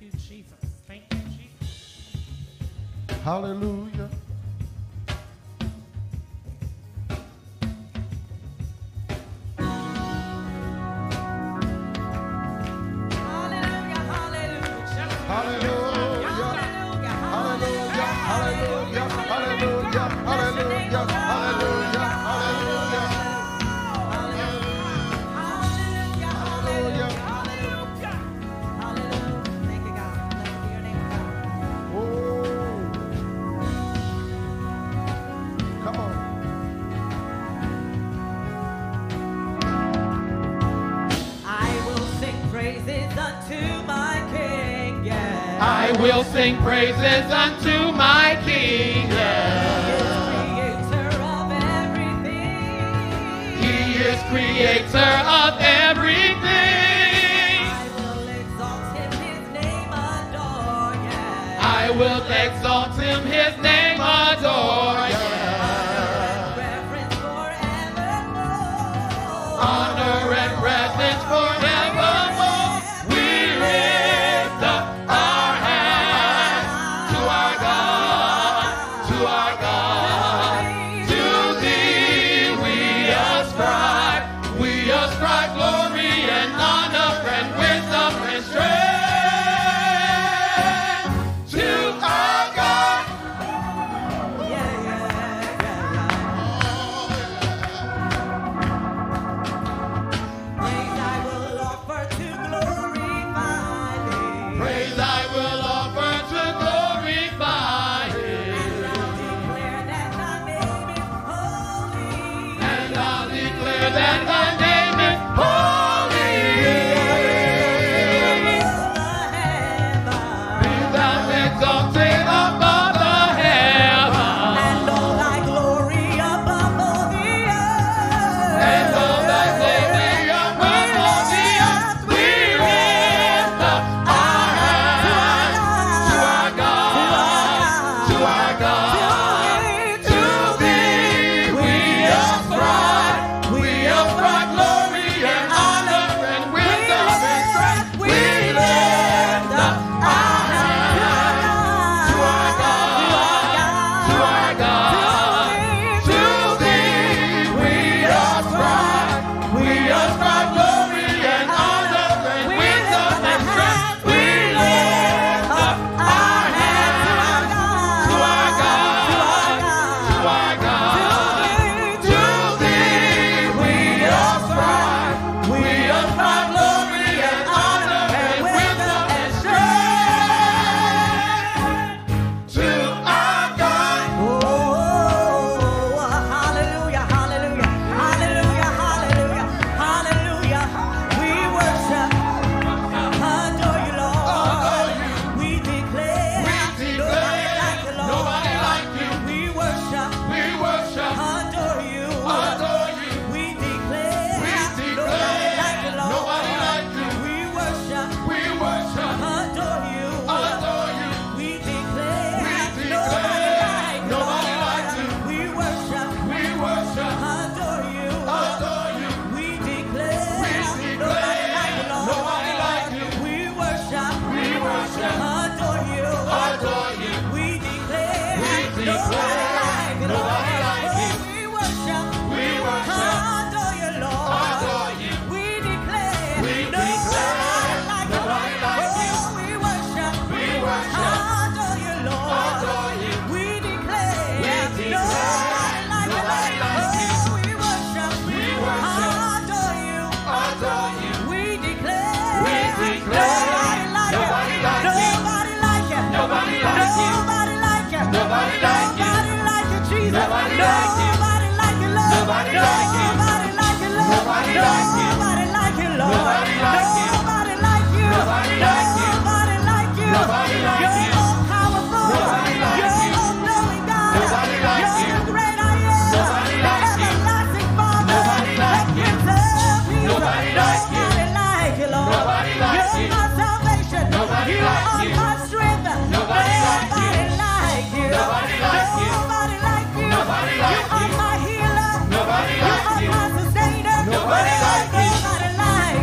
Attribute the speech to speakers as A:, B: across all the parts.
A: Thank you, Jesus. Thank you, Jesus.
B: Hallelujah.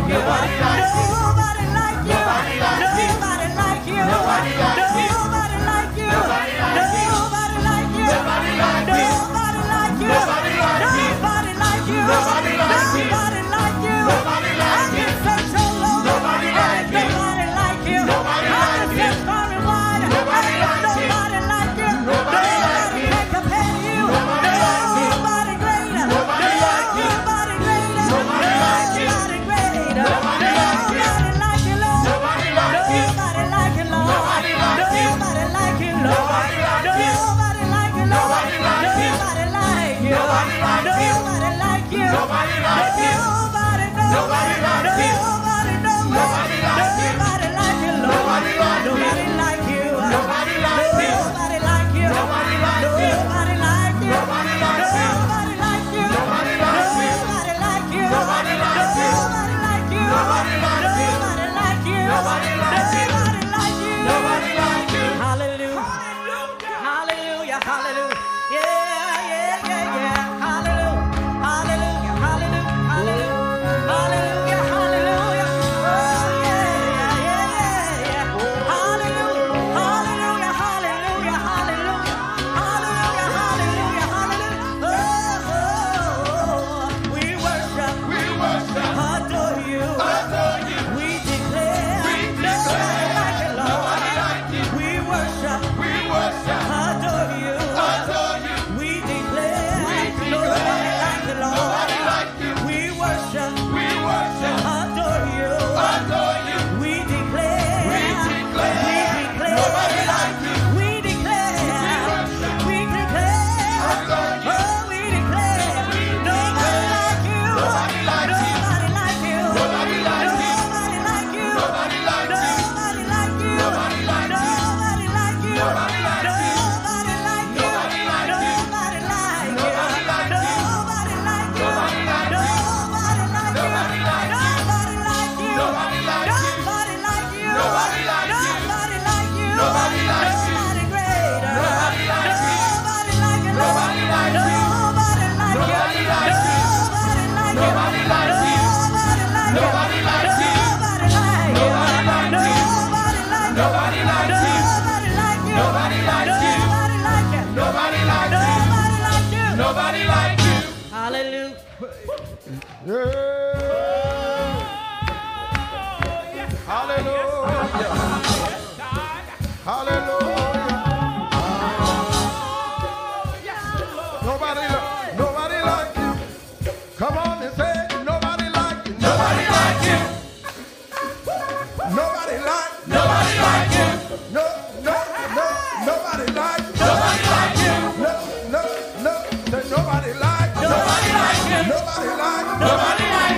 A: Nobody like you. Nobody like you. Nobody like you. Nobody like you. Nobody like you. Nobody like you. Nobody like you. Nobody like you. Nobody like you. Nobody like you. Nobody like you. Nobody like you. Nobody like you. Nobody like you. Nobody like you. Nobody like you. Nobody like you. Nobody like you. Nobody like you. Nobody like you. Nobody like you. Nobody like you. Nobody like you. Nobody like you. Nobody like you. Nobody like you. Nobody like you. Nobody like you. Nobody like you. Nobody like you.
C: Nobody like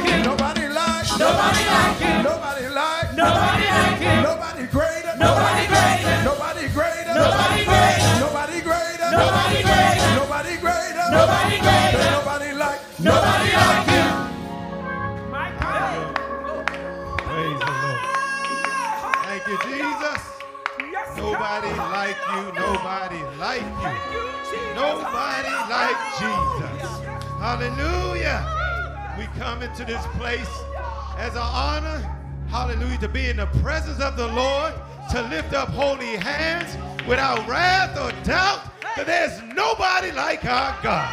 B: coming to this place as an honor, hallelujah, to be in the presence of the Lord, to lift up holy hands without wrath or doubt, that there's nobody like our God.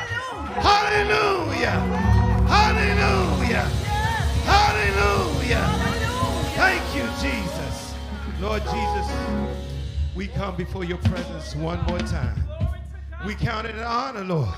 B: Hallelujah! Hallelujah! Hallelujah! Thank you, Jesus. Lord Jesus, we come before your presence one more time. We count it an honor, Lord,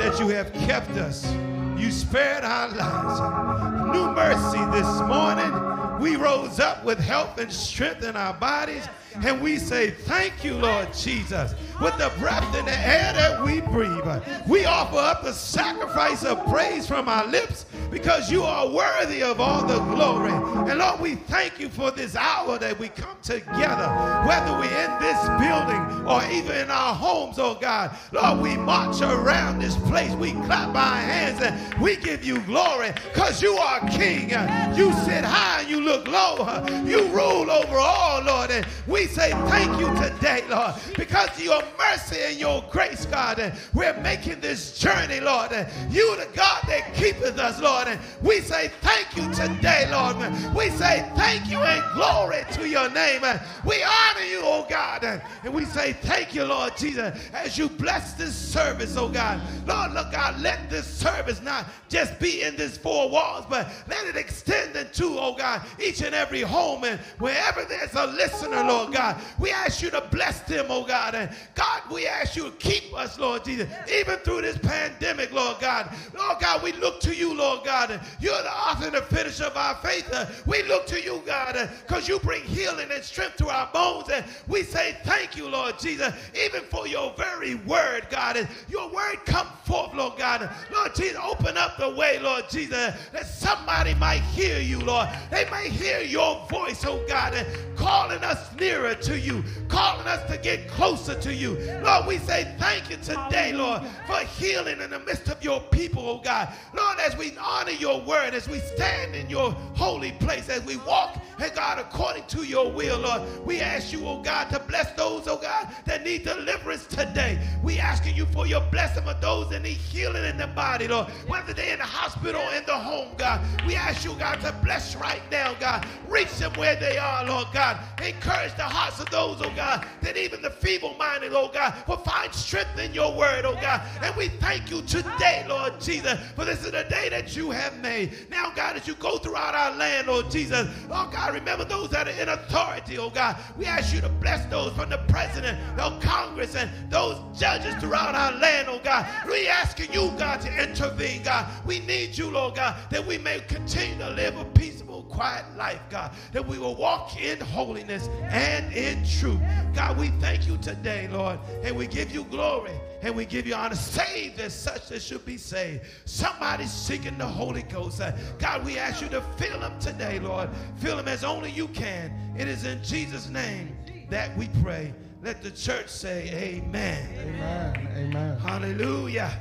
B: that you have kept us you spared our lives. New mercy this morning. We rose up with health and strength in our bodies, and we say, Thank you, Lord Jesus. With the breath in the air that we breathe, we offer up the sacrifice of praise from our lips because you are worthy of all the glory. And Lord, we thank you for this hour that we come together, whether we're in this building or even in our homes, oh God. Lord, we march around this place, we clap our hands, and we give you glory because you are King. You sit high and you look low, you rule over all, Lord. And we say thank you today, Lord, because of your mercy and your grace, God. And we're making this journey, Lord. And you, the God that keepeth us, Lord. And we say thank you today, Lord. We say thank you and glory to your name. We honor you, oh God. And we say thank you, Lord Jesus, as you bless this service, oh God. Lord, look out, let this service not just be in these four walls, but let it extend into, oh God, each and every home and wherever there's a listener, Lord God. We ask you to bless them, oh God. And God, we ask you to keep us, Lord Jesus, even through this pandemic, Lord God. Lord God, we look to you, Lord God. You're the author and the finisher of our faith. We look to you, God, because you bring healing and strength to our bones. And we say thank you, Lord Jesus, even for your very word, God. And your word come forth, Lord God. Lord Jesus, open up the way, Lord Jesus, that somebody might hear you, Lord. They may hear your voice, oh God, and calling us nearer to you, calling us to get closer to you. Lord, we say thank you today, Lord, for healing in the midst of your people, oh God. Lord, as we honor your word, as we stand in your holy place, as we walk, and oh God, according to your will, Lord, we ask you, oh God, to bless those, oh God, that need deliverance today. We asking you for your blessing of those that need healing in their body, Lord, whether they're in the hospital or in the home, God. We ask you, God, to bless right now, God. Reach them where they are, Lord God. Encourage the hearts of those, oh God, that even the feeble minded, oh God, will find strength in your word, oh God. And we thank you today, Lord Jesus, for this is the day that you have made. Now, God, as you go throughout our land, Lord Jesus, Lord oh God, remember those that are in authority, oh God. We ask you to bless those from the president, the Congress, and those judges throughout our land, oh God. We asking you, God, to intervene, God. We need you, Lord God, that we may continue to live a peaceful quiet life, God, that we will walk in holiness and in truth. God, we thank you today, Lord, and we give you glory and we give you honor. Saved as such that should be saved. Somebody's seeking the Holy Ghost. Uh, God, we ask you to fill them today, Lord. Fill them as only you can. It is in Jesus' name that we pray. Let the church say, Amen. Amen. Amen. Hallelujah.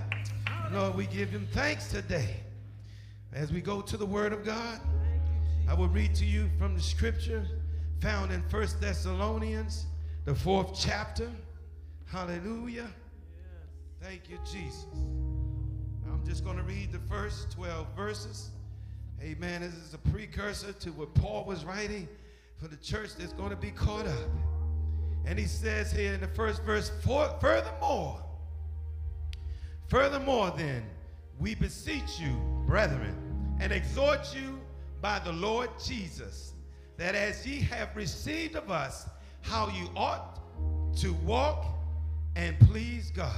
B: Lord, we give him thanks today. As we go to the Word of God, I will read to you from the scripture found in First Thessalonians, the fourth chapter. Hallelujah. Thank you, Jesus. I'm just going to read the first 12 verses. Amen. This is a precursor to what Paul was writing for the church that's going to be caught up. And he says here in the first verse, furthermore, furthermore, then, we beseech you, brethren, and exhort you by the Lord Jesus, that as ye have received of us how you ought to walk and please God,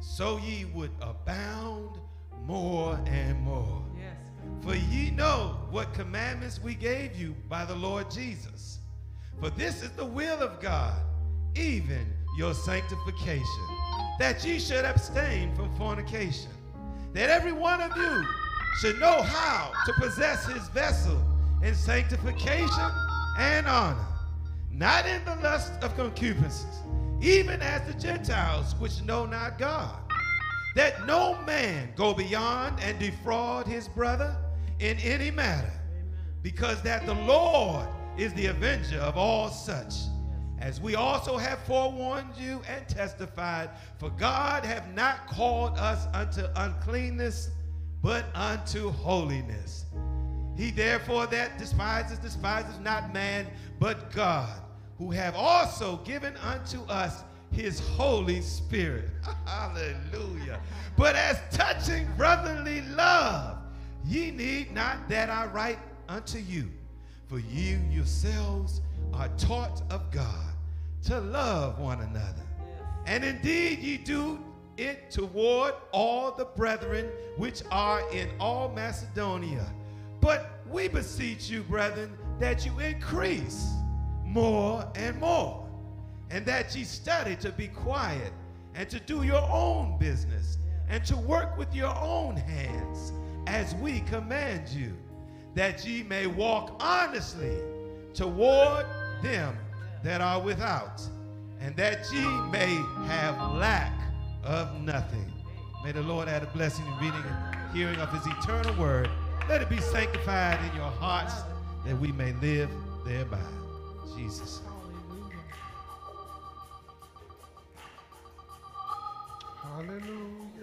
B: so ye would abound more and more. Yes. For ye know what commandments we gave you by the Lord Jesus. For this is the will of God, even your sanctification, that ye should abstain from fornication, that every one of you should know how to possess his vessel in sanctification and honor, not in the lust of concupiscence, even as the Gentiles which know not God. That no man go beyond and defraud his brother in any matter, because that the Lord is the avenger of all such. As we also have forewarned you and testified, for God have not called us unto uncleanness but unto holiness. He therefore that despises, despises not man, but God, who have also given unto us his Holy Spirit. Hallelujah. but as touching brotherly love, ye need not that I write unto you, for you yourselves are taught of God to love one another. Yes. And indeed, ye do it toward all the brethren which are in all Macedonia. But we beseech you, brethren, that you increase more and more, and that ye study to be quiet, and to do your own business, and to work with your own hands, as we command you, that ye may walk honestly toward them that are without, and that ye may have lack of nothing. May the Lord add a blessing in reading and hearing of his eternal word. Let it be sanctified in your hearts that we may live thereby. Jesus. Hallelujah.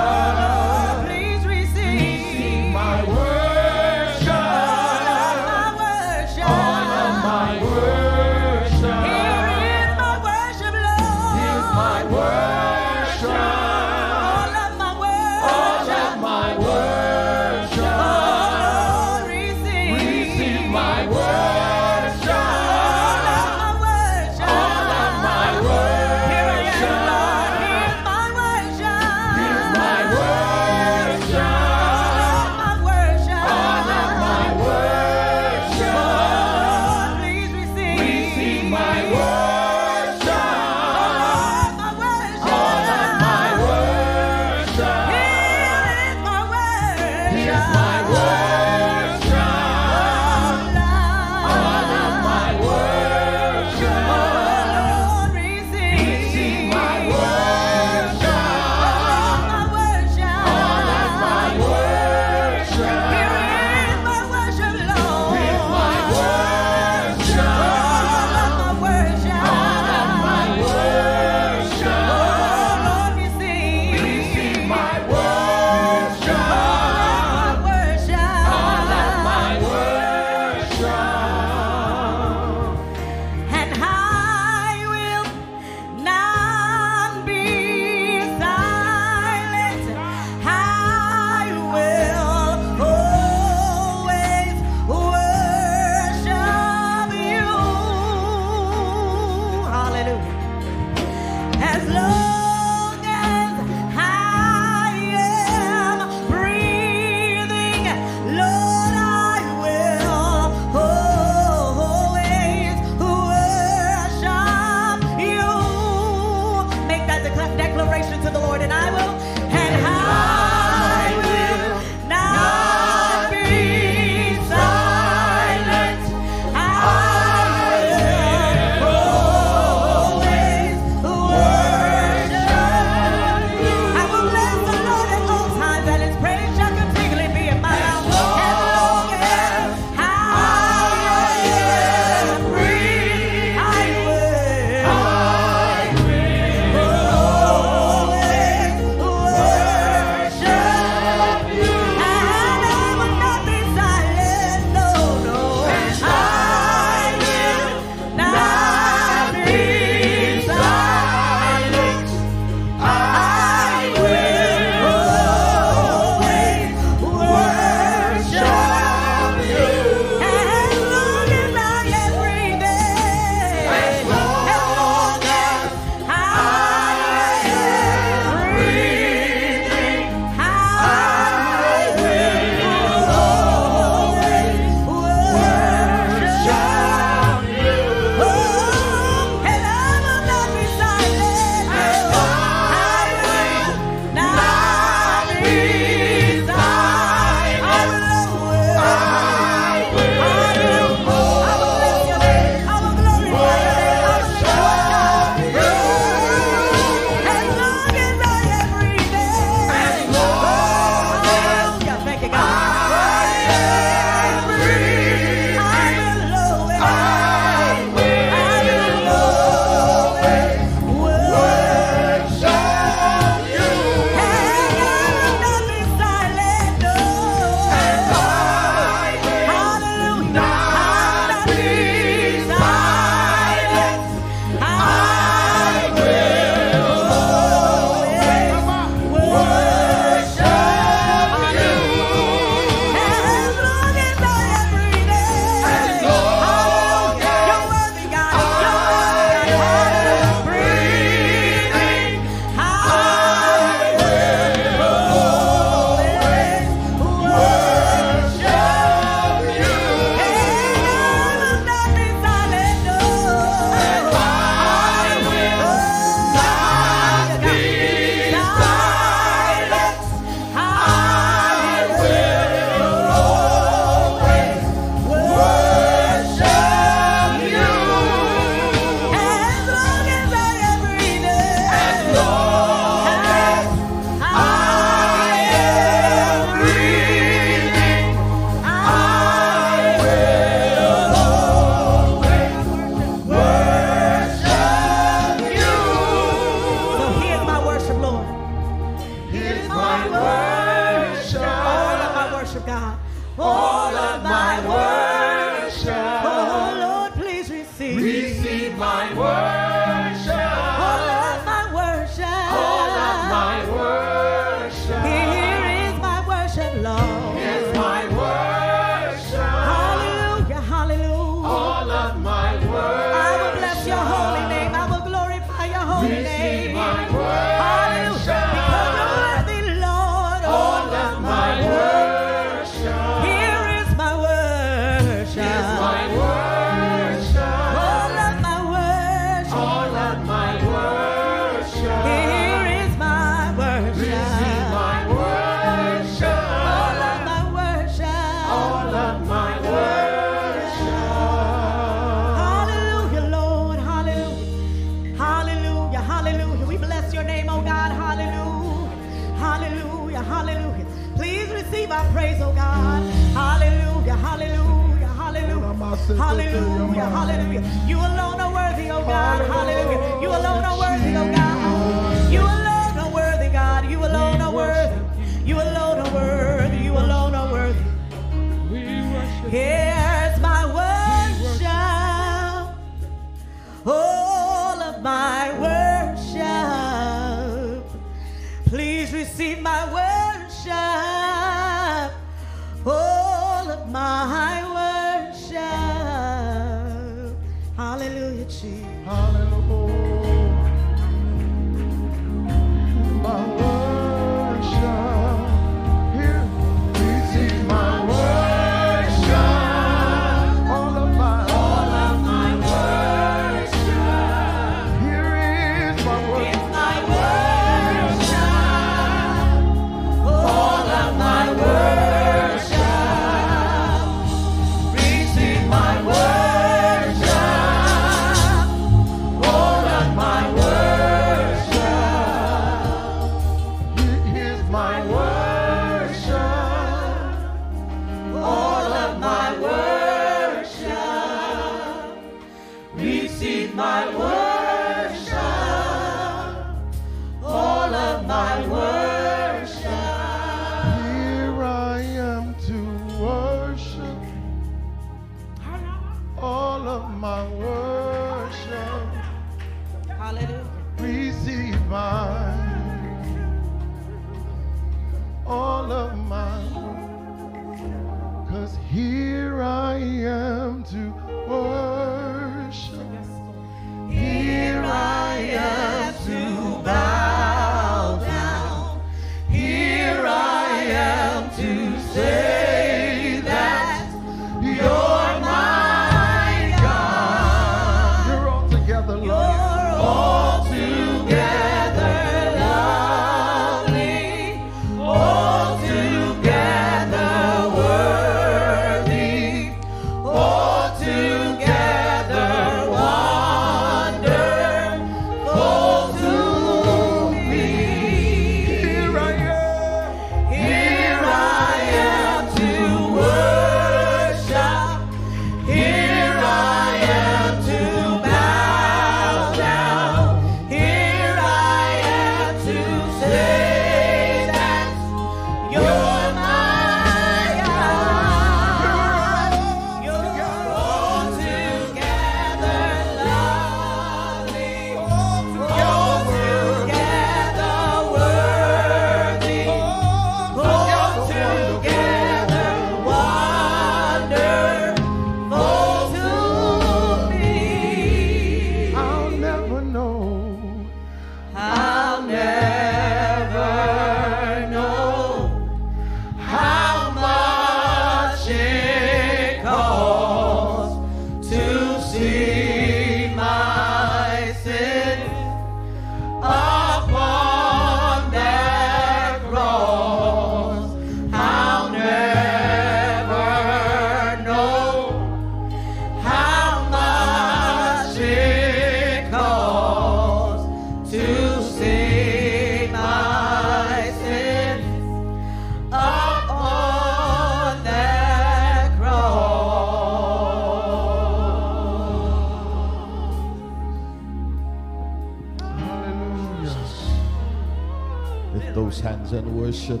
B: Lift those hands and worship.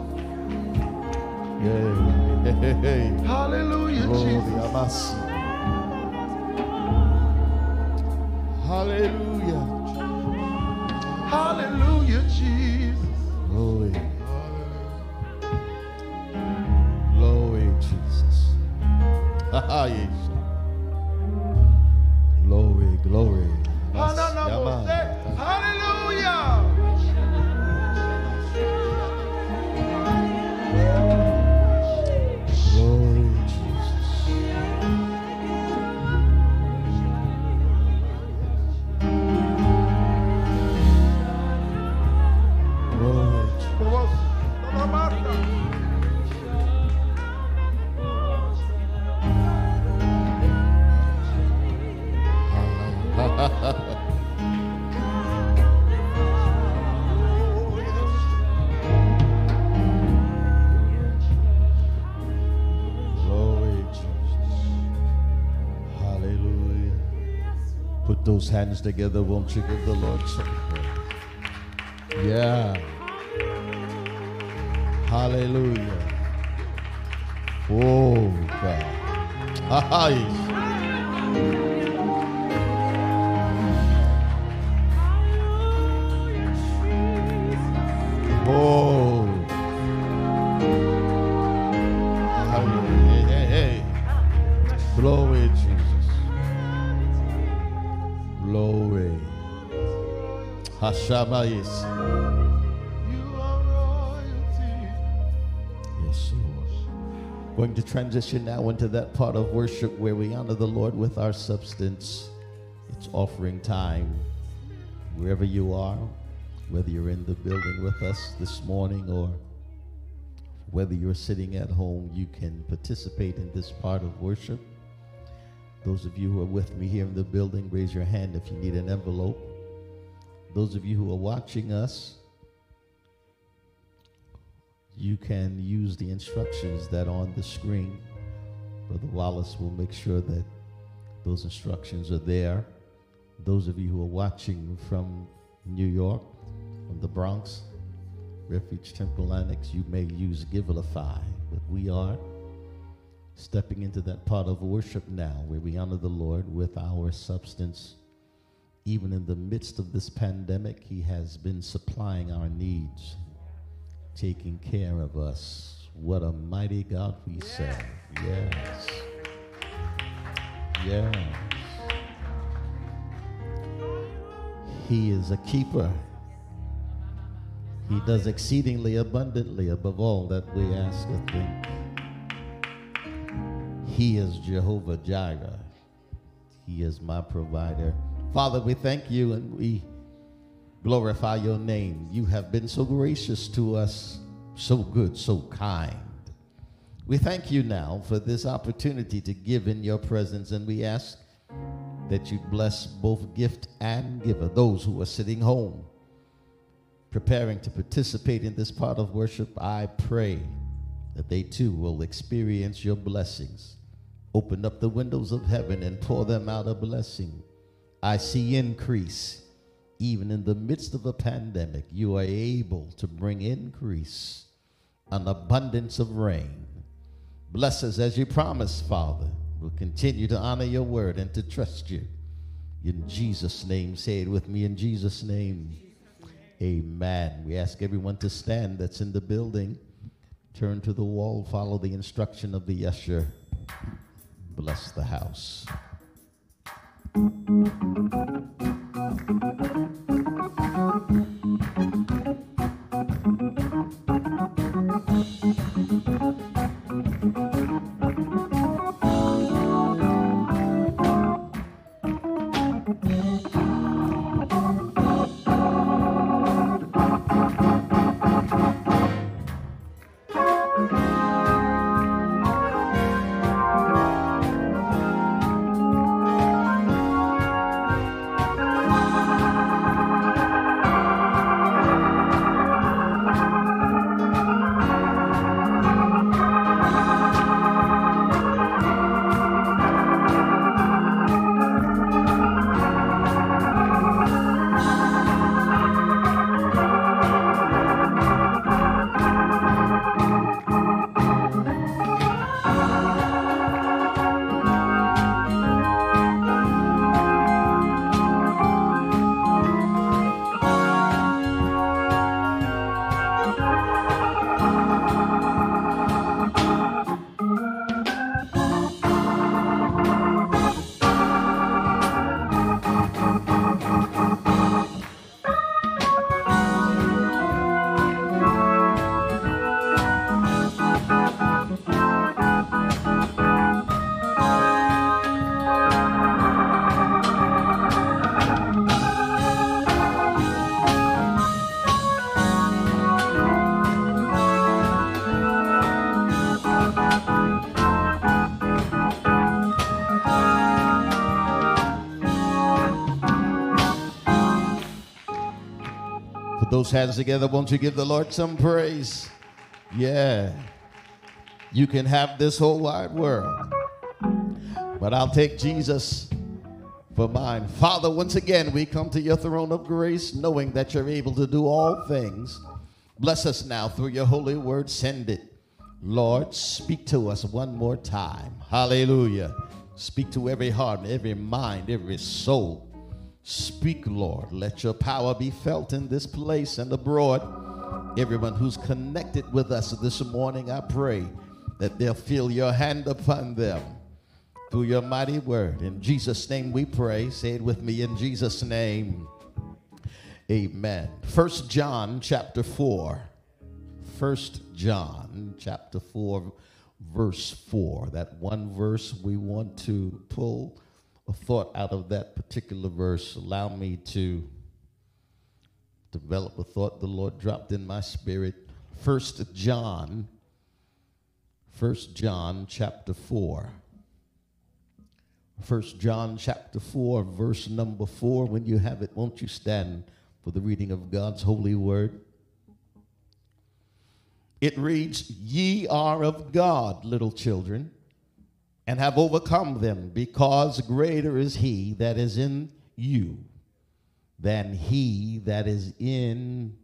B: Yay. Hallelujah, Glory, Jesus. Amas. Hallelujah. Hallelujah, Jesus. Glory. Hallelujah. Glory, Jesus. Ah, yes. hands together, won't you give the Lord some praise? Yeah. Hallelujah. Oh, God. Hi. Sabayes. Yes, Lord. Going to transition now into that part of worship where we honor the Lord with our substance. It's offering time. Wherever you are, whether you're in the building with us this morning or whether you're sitting at home, you can participate in this part of worship. Those of you who are with me here in the building, raise your hand if you need an envelope. Those of you who are watching us, you can use the instructions that on the screen. Brother Wallace will make sure that those instructions are there. Those of you who are watching from New York, from the Bronx, Refuge Temple Annex, you may use Givelify, but we are stepping into that part of worship now where we honor the Lord with our substance even in the midst of this pandemic, He has been supplying our needs, taking care of us. What a mighty God we serve. Yes. Yes. He is a keeper. He does exceedingly abundantly above all that we ask or think. He is Jehovah Jireh. He is my provider. Father, we thank you and we glorify your name. You have been so gracious to us, so good, so kind. We thank you now for this opportunity to give in your presence, and we ask that you bless both gift and giver, those who are sitting home, preparing to participate in this part of worship. I pray that they too will experience your blessings. Open up the windows of heaven and pour them out a blessing I see increase. Even in the midst of a pandemic, you are able to bring increase, an abundance of rain. Bless us as you promised, Father. We'll continue to honor your word and to trust you. In Jesus' name, say it with me in Jesus' name. Amen. We ask everyone to stand that's in the building. Turn to the wall, follow the instruction of the usher. Bless the house thank you those hands together. Won't you give the Lord some praise? Yeah. You can have this whole wide world, but I'll take Jesus for mine. Father, once again, we come to your throne of grace knowing that you're able to do all things. Bless us now through your holy word. Send it. Lord, speak to us one more time. Hallelujah. Speak to every heart, every mind, every soul. Speak, Lord. Let your power be felt in this place and abroad. Everyone who's connected with us this morning, I pray that they'll feel your hand upon them through your mighty word. In Jesus' name we pray. Say it with me in Jesus' name. Amen. First John chapter 4. 1 John chapter 4 verse 4. That one verse we want to pull a thought out of that particular verse. Allow me to develop a thought the Lord dropped in my spirit. First John, First John chapter 4. First John chapter 4, verse number 4. When you have it, won't you stand for the reading of God's holy word? It reads, Ye are of God, little children and have overcome them, because greater is he that is in you than he that is in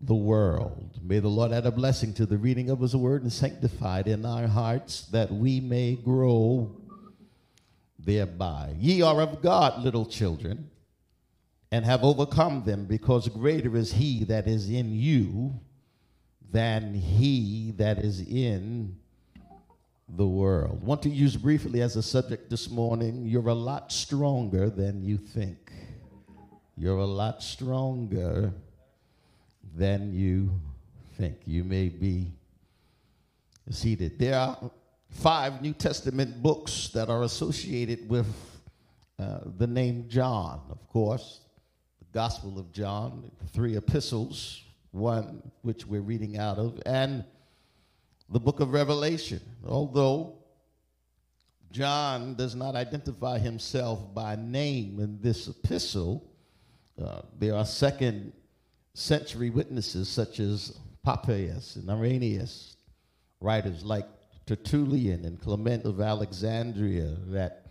B: the world. May the Lord add a blessing to the reading of his word and sanctify it in our hearts that we may grow thereby. Ye are of God, little children, and have overcome them, because greater is he that is in you than he that is in the world. Want to use briefly as a subject this morning you're a lot stronger than you think. You're a lot stronger than you think. You may be seated. There are five New Testament books that are associated with uh, the name John, of course, the Gospel of John, three epistles, one which we're reading out of, and the book of Revelation, although John does not identify himself by name in this epistle. Uh, there are second century witnesses such as Papias and Irenaeus, writers like Tertullian and Clement of Alexandria that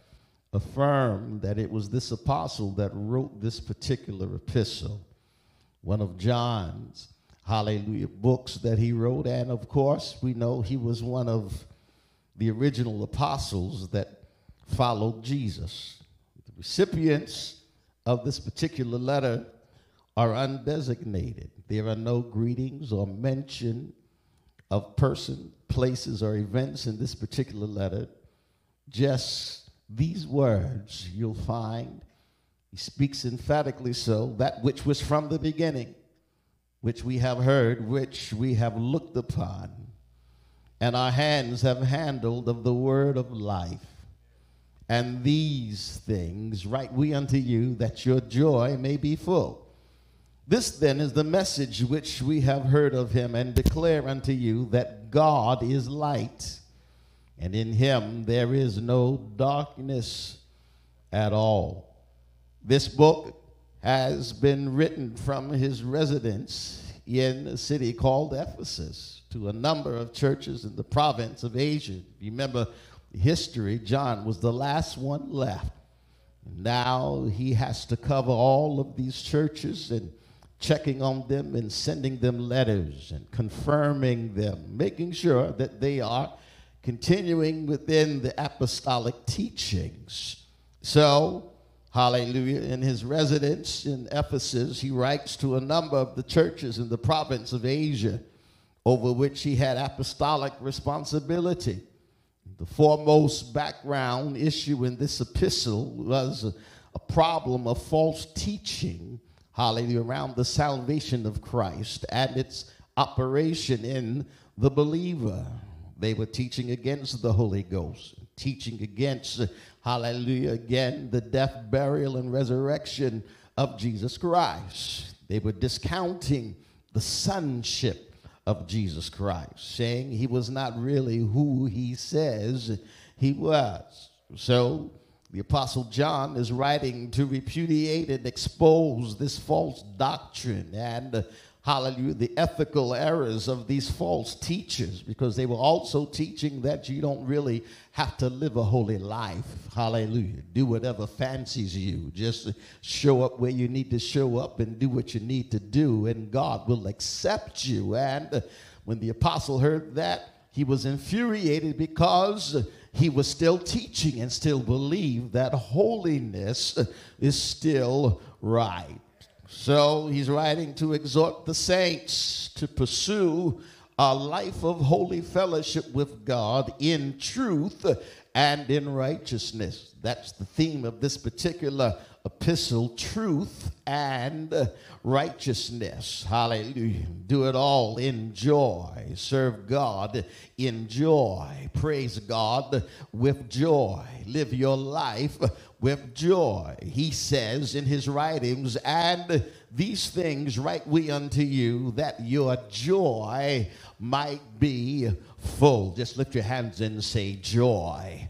B: affirm that it was this apostle that wrote this particular epistle, one of John's hallelujah, books that he wrote. And of course, we know he was one of the original apostles that followed Jesus. The recipients of this particular letter are undesignated. There are no greetings or mention of person, places, or events in this particular letter. Just these words you'll find. He speaks emphatically so, that which was from the beginning, which we have heard, which we have looked upon, and our hands have handled of the word of life. And these things write we unto you, that your joy may be full. This then is the message which we have heard of him, and declare unto you that God is light, and in him there is no darkness at all. This book has been written from his residence in a city called Ephesus to a number of churches in the province of Asia. Remember history, John was the last one left. Now he has to cover all of these churches and checking on them and sending them letters and confirming them, making sure that they are continuing within the apostolic teachings. So, Hallelujah. In his residence in Ephesus, he writes to a number of the churches in the province of Asia over which he had apostolic responsibility. The foremost background issue in this epistle was a, a problem of false teaching, hallelujah, around the salvation of Christ and its operation in the believer. They were teaching against the Holy Ghost teaching against, hallelujah, again, the death, burial, and resurrection of Jesus Christ. They were discounting the sonship of Jesus Christ, saying he was not really who he says he was. So the Apostle John is writing to repudiate and expose this false doctrine and hallelujah, the ethical errors of these false teachers because they were also teaching that you don't really have to live a holy life. Hallelujah. Do whatever fancies you. Just show up where you need to show up and do what you need to do, and God will accept you. And when the apostle heard that, he was infuriated because he was still teaching and still believed that holiness is still right. So he's writing to exhort the saints to pursue a life of holy fellowship with God in truth and in righteousness. That's the theme of this particular epistle truth and righteousness. Hallelujah. Do it all in joy. Serve God in joy. Praise God with joy. Live your life with joy. He says in his writings, and these things write we unto you that your joy might be full. Just lift your hands and say, Joy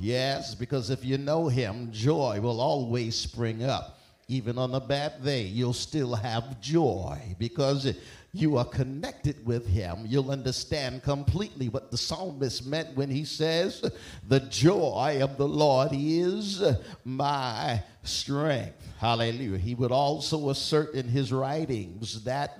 B: Yes, because if you know Him, joy will always spring up. Even on a bad day, you'll still have joy because you are connected with him, you'll understand completely what the psalmist meant when he says, The joy of the Lord is my strength. Hallelujah. He would also assert in his writings that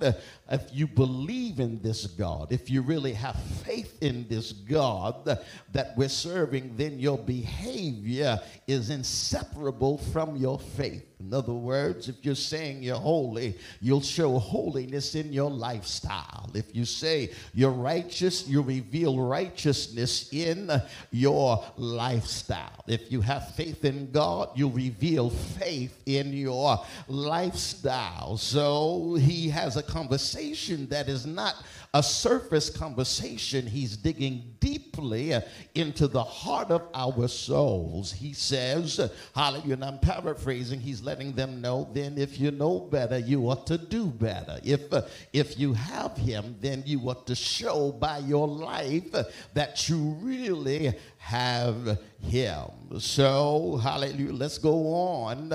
B: if you believe in this God, if you really have faith in this God that we're serving, then your behavior is inseparable from your faith. In other words, if you're saying you're holy, you'll show holiness in your lifestyle. If you say you're righteous, you reveal righteousness in your lifestyle. If you have faith in God, you reveal faith in your lifestyle. So he has a conversation conversation that is not a surface conversation. He's digging deeply into the heart of our souls. He says, Hallelujah, and I'm paraphrasing, he's letting them know then if you know better, you ought to do better. If, uh, if you have him, then you ought to show by your life that you really have him. So, hallelujah, let's go on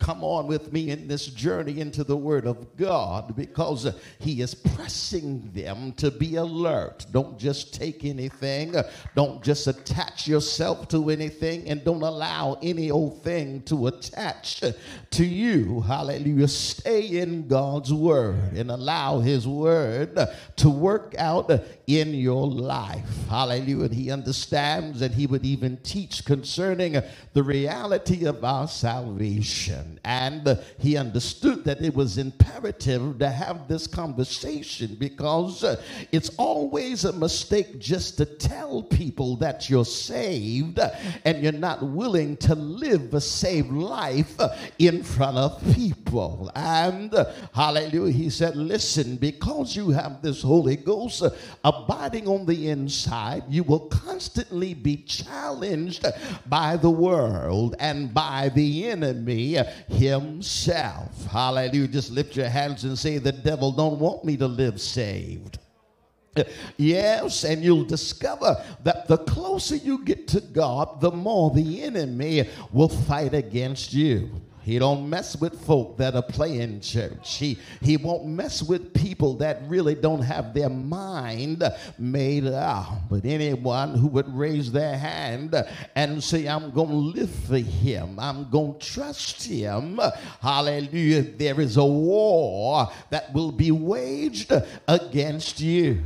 B: Come on with me in this journey into the Word of God because He is pressing them to be alert. Don't just take anything, don't just attach yourself to anything, and don't allow any old thing to attach to you. Hallelujah. Stay in God's Word and allow His Word to work out in your life. Hallelujah. And he understands and he would even teach concerning the reality of our salvation. And he understood that it was imperative to have this conversation because it's always a mistake just to tell people that you're saved and you're not willing to live a saved life in front of people. And hallelujah. He said, Listen, because you have this Holy Ghost, uh, abiding on the inside, you will constantly be challenged by the world and by the enemy himself. Hallelujah. Just lift your hands and say, The devil don't want me to live saved. Yes, and you'll discover that the closer you get to God, the more the enemy will fight against you. He don't mess with folk that are playing church. He, he won't mess with people that really don't have their mind made up. But anyone who would raise their hand and say, I'm going to live for him, I'm going to trust him, hallelujah, there is a war that will be waged against you.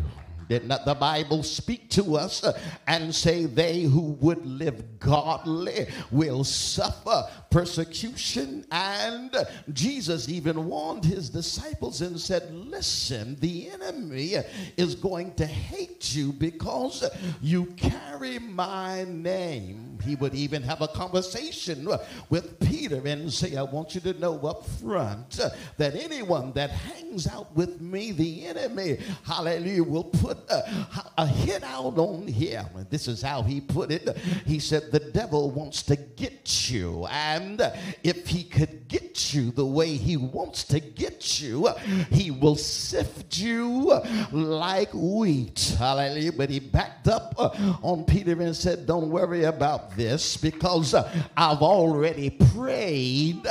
B: Did not the Bible speak to us and say, They who would live godly will suffer persecution? And Jesus even warned his disciples and said, Listen, the enemy is going to hate you because you carry my name he would even have a conversation with Peter and say, I want you to know up front that anyone that hangs out with me, the enemy, hallelujah, will put a, a hit out on him. And this is how he put it. He said, The devil wants to get you. And if he could get you the way he wants to get you, he will sift you like wheat. Hallelujah. But he backed up on Peter and said, Don't worry about this because uh, I've already prayed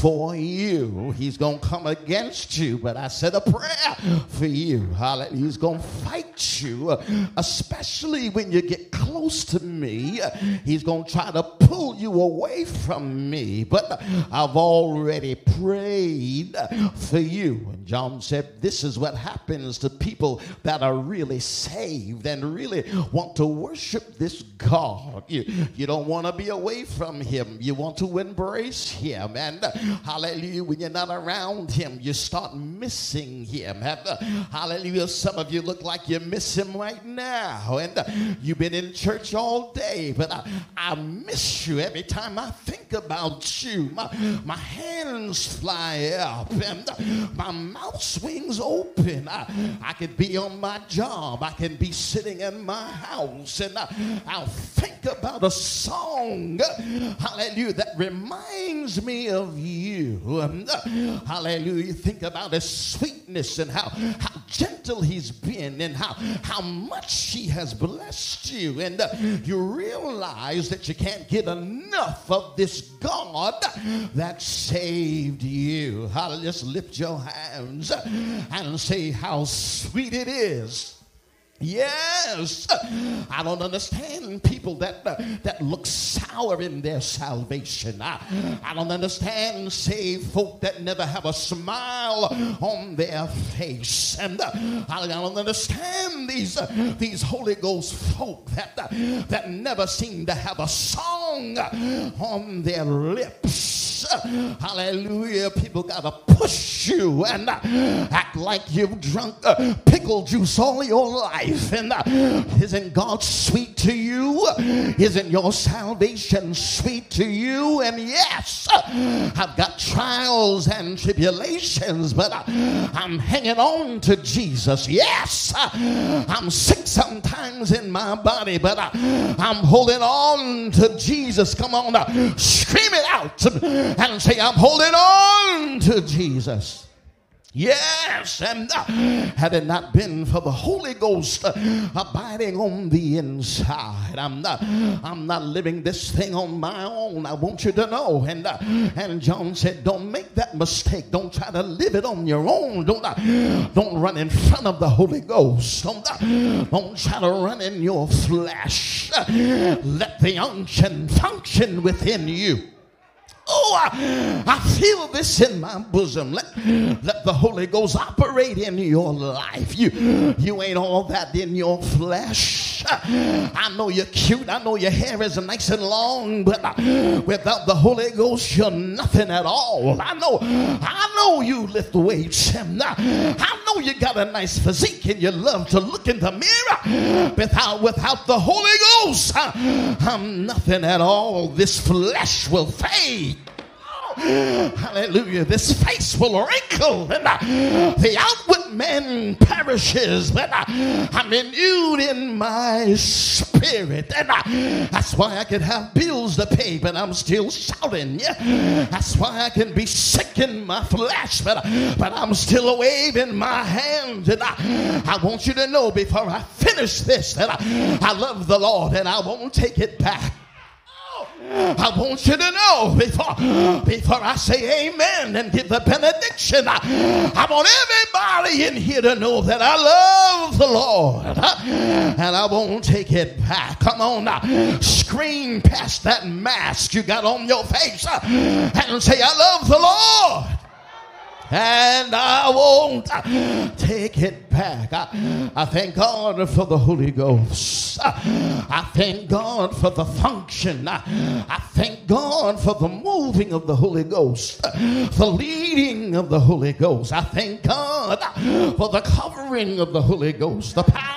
B: for you. He's going to come against you, but I said a prayer for you. He's going to fight you, uh, especially when you get close to me. He's going to try to pull you away from me, but I've already prayed for you. And John said, This is what happens to people that are really saved and really want to worship this God. You, you don't want to be away from him. You want to embrace him. And uh, hallelujah, when you're not around him, you start missing him. And, uh, hallelujah, some of you look like you miss him right now. And uh, you've been in church all day, but I, I miss you every time I think about you. My, my hands fly up and my mouth swings open. I, I could be on my job. I can be sitting in my house and I, I'll think about a song, hallelujah, that reminds me of you. Hallelujah. Think about his sweetness and how, how gentle he's been and how, how much he has blessed you. And uh, you realize that you can't get enough of this God that saved you. Hallelujah. Just lift your hands and say how sweet it is Yes, I don't understand people that uh, that look sour in their salvation. I, I don't understand saved folk that never have a smile on their face, and uh, I, I don't understand these uh, these Holy Ghost folk that uh, that never seem to have a song uh, on their lips. Hallelujah. People got to push you and uh, act like you've drunk uh, pickle juice all your life. And uh, isn't God sweet to you? Isn't your salvation sweet to you? And yes, I've got trials and tribulations, but I'm hanging on to Jesus. Yes, I'm sick sometimes in my body, but I'm holding on to Jesus. Come on, scream it out and say, I'm holding on to Jesus. Yes, and uh, had it not been for the Holy Ghost uh, abiding on the inside, I'm not, I'm not living this thing on my own. I want you to know. And uh, and John said, don't make that mistake. Don't try to live it on your own. Don't uh, don't run in front of the Holy Ghost. Don't uh, don't try to run in your flesh. Let the unction function within you. Oh, I, I feel this in my bosom. Let, let the Holy Ghost operate in your life. You, you ain't all that in your flesh. I know you're cute. I know your hair is nice and long, but without the Holy Ghost, you're nothing at all. I know, I know you lift weights. I know you got a nice physique and you love to look in the mirror. Without, without the Holy Ghost, I'm um, nothing at all. This flesh will fade. Hallelujah. This face will wrinkle, and uh, the outward man perishes, but uh, I'm renewed in my spirit. And uh, that's why I can have bills to pay, but I'm still shouting. Yeah. That's why I can be sick in my flesh, but, uh, but I'm still waving my hands. And I, uh, I want you to know before I finish this that uh, I love the Lord and I won't take it back. I want you to know before, before I say amen and give the benediction, I, I want everybody in here to know that I love the Lord and I won't take it back. Come on now, scream past that mask you got on your face and say, I love the Lord and I won't take it back. I, thank God for the Holy Ghost. I, thank God for the unction. I thank God for the moving of the Holy Ghost, the leading of the Holy Ghost. I thank God for the covering of the Holy Ghost, the power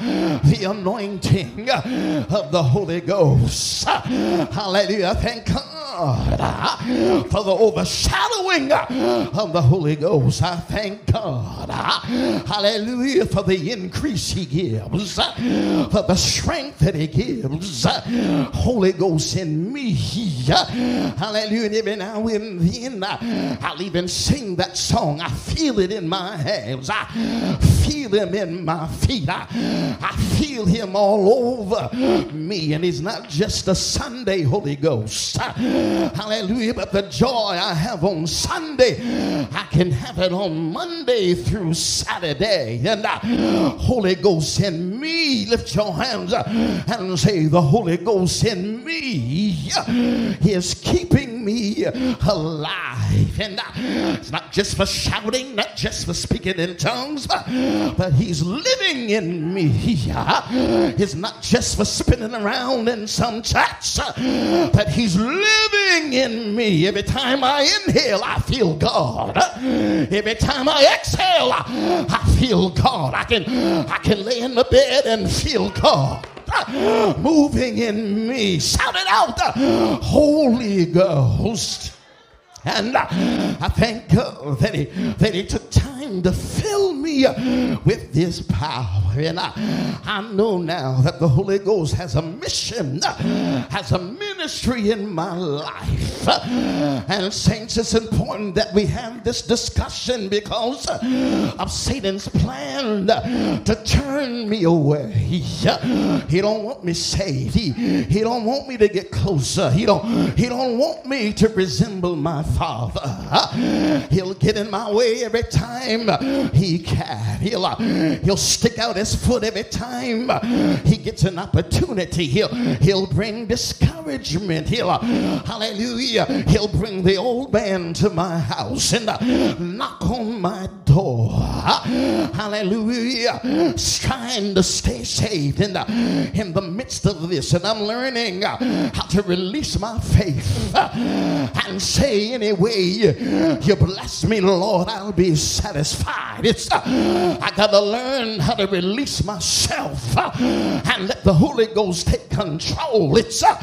B: the anointing of the Holy Ghost. Hallelujah. Thank God God for the overshadowing of the Holy Ghost. I thank God. Hallelujah for the increase He gives, for the strength that He gives. Holy Ghost in me. Hallelujah. And every now and then I'll even sing that song. I feel it in my hands. I feel Him in my feet. I, I feel Him all over me. And He's not just a Sunday Holy Ghost. Hallelujah. But the joy I have on Sunday, I can have it on Monday through Saturday. And uh, Holy Ghost in me, lift your hands uh, and say, The Holy Ghost in me is keeping me alive. And uh, it's not just for shouting, not just for speaking in tongues, but He's living in me. Uh, it's not just for spinning around in some church, but He's living in me. Every time I inhale, I feel God. Uh, every time I exhale, I feel God. I can I can lay in the bed and feel God. moving in me. Shout it out, uh, Holy Ghost. And uh, I thank God that he, that he took time to fill me uh, with this power. And I, I know now that the Holy Ghost has a mission, has a mission ministry in my life. And, saints, it's important that we have this discussion because of Satan's plan to turn me away. He don't want me saved. He, he don't want me to get closer. He don't, he don't want me to resemble my father. He'll get in my way every time he can. He'll, uh, he'll stick out his foot every time he gets an opportunity. He'll, he'll bring discouragement judgment. He'll, hallelujah, he'll bring the old man to my house and uh, knock on my door. Hallelujah, trying to stay saved in the, uh, in the midst of this. And I'm learning uh, how to release my faith and say, anyway, you bless me, Lord, I'll be satisfied. It's, I gotta learn how to release myself and let the Holy Ghost take control. It's uh,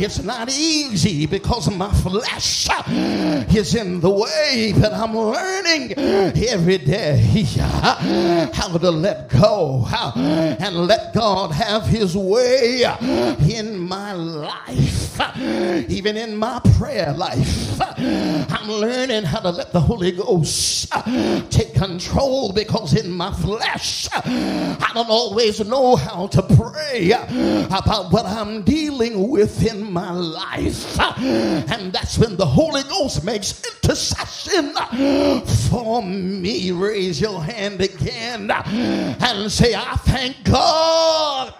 B: it's not easy because my flesh uh, is in the way, but I'm learning every day uh, how to let go uh, and let God have His way in my life, even in my prayer life. I'm learning how to let the Holy Ghost take control because in my flesh, I don't always know how to pray about what I'm dealing with in my life. And that's when the Holy Ghost makes intercession for me. Raise your hand again and say, I thank God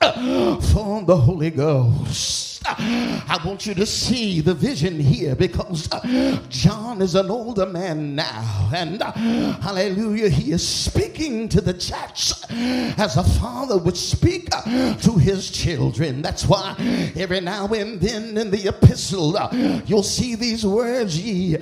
B: for the Holy Ghost. I want you to see the vision here because uh, John is an older man now. And uh, hallelujah, he is speaking to the church as a father would speak uh, to his children. That's why every now and then in the epistle, you'll see these words, ye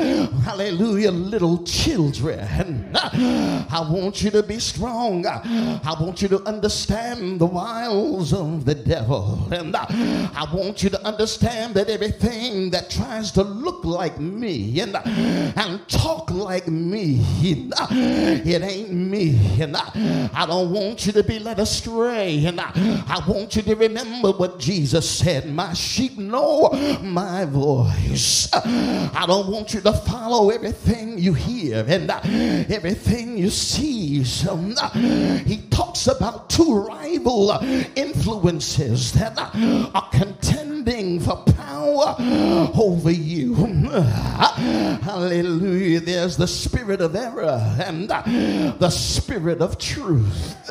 B: hallelujah, little children. I want you to be strong. I want you to understand the wiles of the devil. And I want you to understand that everything that tries to look like me and, and talk like me, and, it ain't me. And I don't want you to be led astray. And I want you to remember what Jesus said My sheep know my voice. I don't want you to follow everything you hear and everything you see. So, he talks about two rival influences that are contending for the power over you. Hallelujah. There's the spirit of error and the spirit of truth.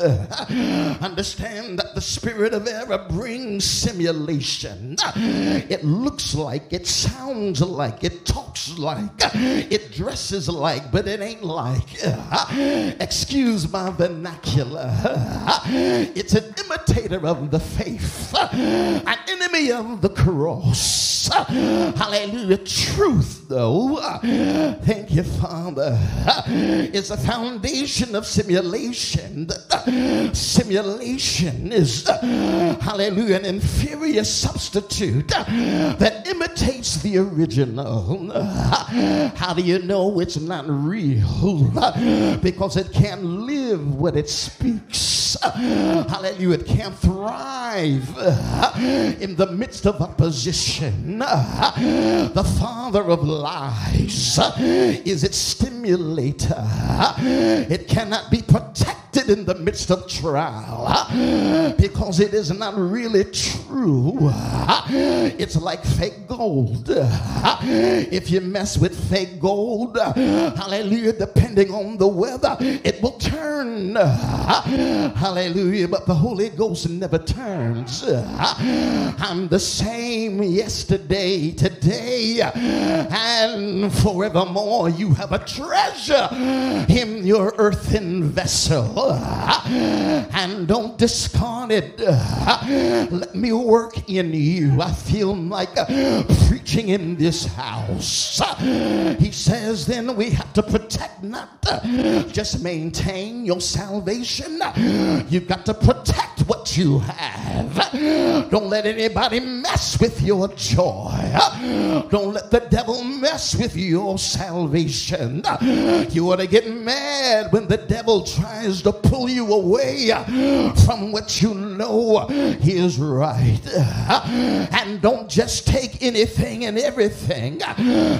B: Understand that the spirit of error brings simulation. It looks like, it sounds like, it talks like, it dresses like, but it ain't like. Excuse my vernacular. It's an imitator of the faith, an enemy of the cross. Hallelujah. Truth, though, thank you, Father, is the foundation of simulation. Simulation is, hallelujah, an inferior substitute that imitates the original. How do you know it's not real? Because it can't live what it speaks. Hallelujah. It can't thrive in the midst of of opposition, the father of lies, is its stimulator. It cannot be protected sit in the midst of trial because it is not really true. It's like fake gold. If you mess with fake gold, hallelujah, depending on the weather, it will turn. Hallelujah, but the Holy Ghost never turns. I'm the same yesterday, today, and forevermore. You have a treasure in your earthen vessel. and don't discard it. Let me work in you. I feel like uh, preaching in this house. He says, then we have to protect, not uh, just maintain your salvation. You've got to protect what you have. Don't let anybody mess with your joy. Don't let the devil mess with your salvation. You ought to get mad when the devil tries to pull you away from what you know is right. And don't just take anything and everything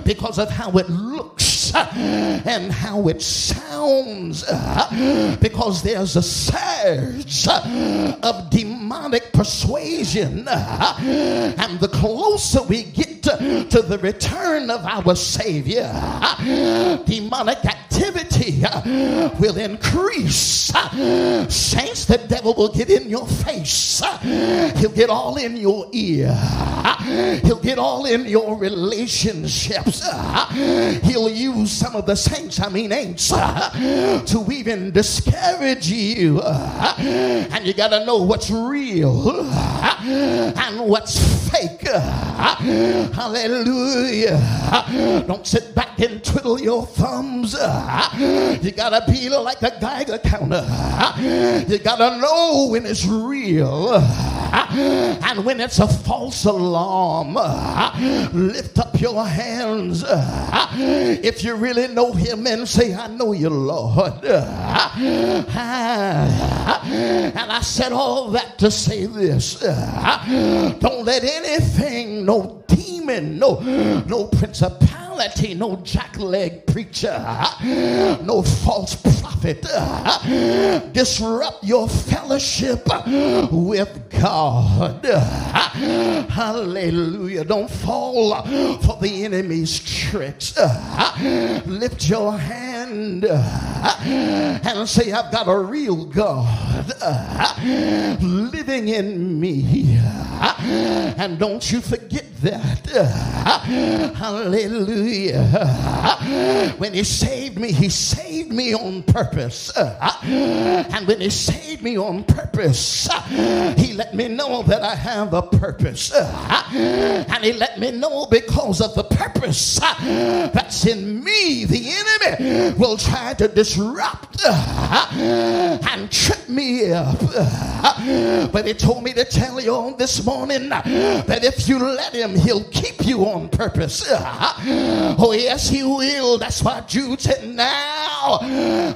B: because of how it looks and how it sounds, because there's a surge of demonic persuasion. And the closer we get to, to the return of our Savior, demonic activity will increase Saints, the devil will get in your face. He'll get all in your ear. He'll get all in your relationships. He'll use some of the saints, I mean saints, to even discourage you. And you got to know what's real and what's fake. Hallelujah. Don't sit back and twiddle your thumbs. You got to be like a Geiger counter. You gotta know when it's real uh, and when it's a false alarm. Uh, lift up your hands uh, if you really know Him and say, I know you, Lord. And I said all that to say this don't let anything, no demon, no, no principality no jackleg preacher, no false prophet disrupt your fellowship with God. Hallelujah. Don't fall for the enemy's tricks. Lift your hand and say, I've got a real God living in me. And don't you forget that. Hallelujah. Hallelujah. When he saved me, he saved me on purpose. And when he saved me on purpose, he let me know that I have a purpose. And he let me know because of the purpose that's in me, the enemy will try to disrupt and trip me up. But he told me to tell you on this morning that if you let him, he'll keep you on purpose. Oh, yes, he will. That's why Jude said, Now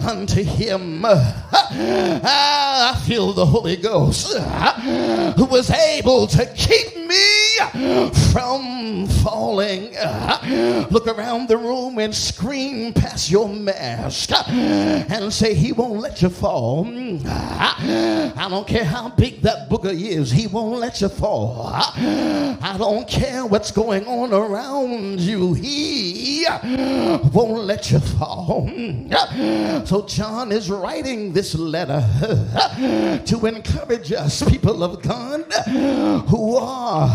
B: unto him ah, I feel the Holy Ghost ah, who was able to keep me from falling. Ah, look around the room and scream past your mask and say, He won't let you fall. I don't care how big that booger is, He won't let you fall. I don't care what's going on around you. He won't let you fall. So, John is writing this letter to encourage us, people of God, who are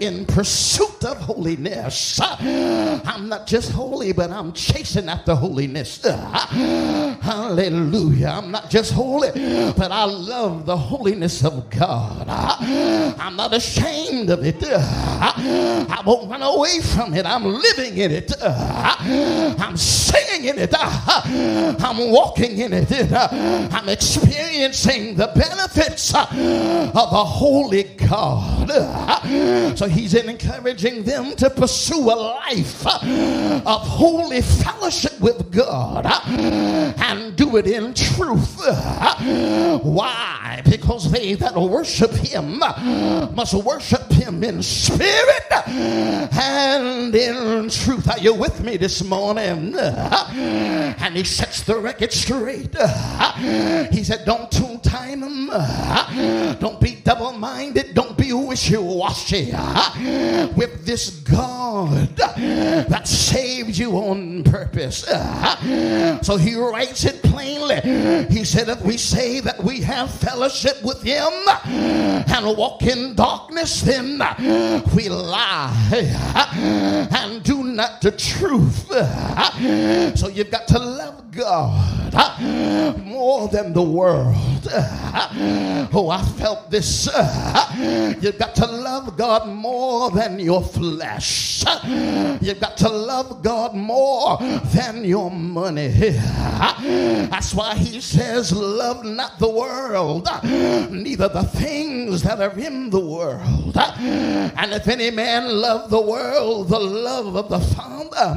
B: in pursuit of holiness. I'm not just holy, but I'm chasing after holiness. Hallelujah. I'm not just holy, but I love the holiness of God. I'm not ashamed of it. I won't run away from it. I'm living in it. Uh, I'm singing in it. Uh, I'm walking in it. Uh, I'm experiencing the benefits uh, of a Holy God. Uh, so he's encouraging them to pursue a life uh, of holy fellowship with God and do it in truth. Why? Because they that worship him must worship him in spirit and in truth. Are you with me this morning? And he sets the record straight. He said, Don't tune time Don't be double minded. Don't be wishy washy. With this God that saved you on purpose. So he writes it plainly. He said, If we say that we have fellowship with him and walk in darkness, then we lie and do not the truth. So you've got to love God more than the world. Oh, I felt this. You've got to love God more than your flesh. You've got to love God more than your money. That's why he says, Love not the world, neither the things that are in the world. And if any man love the world, the love love of the Father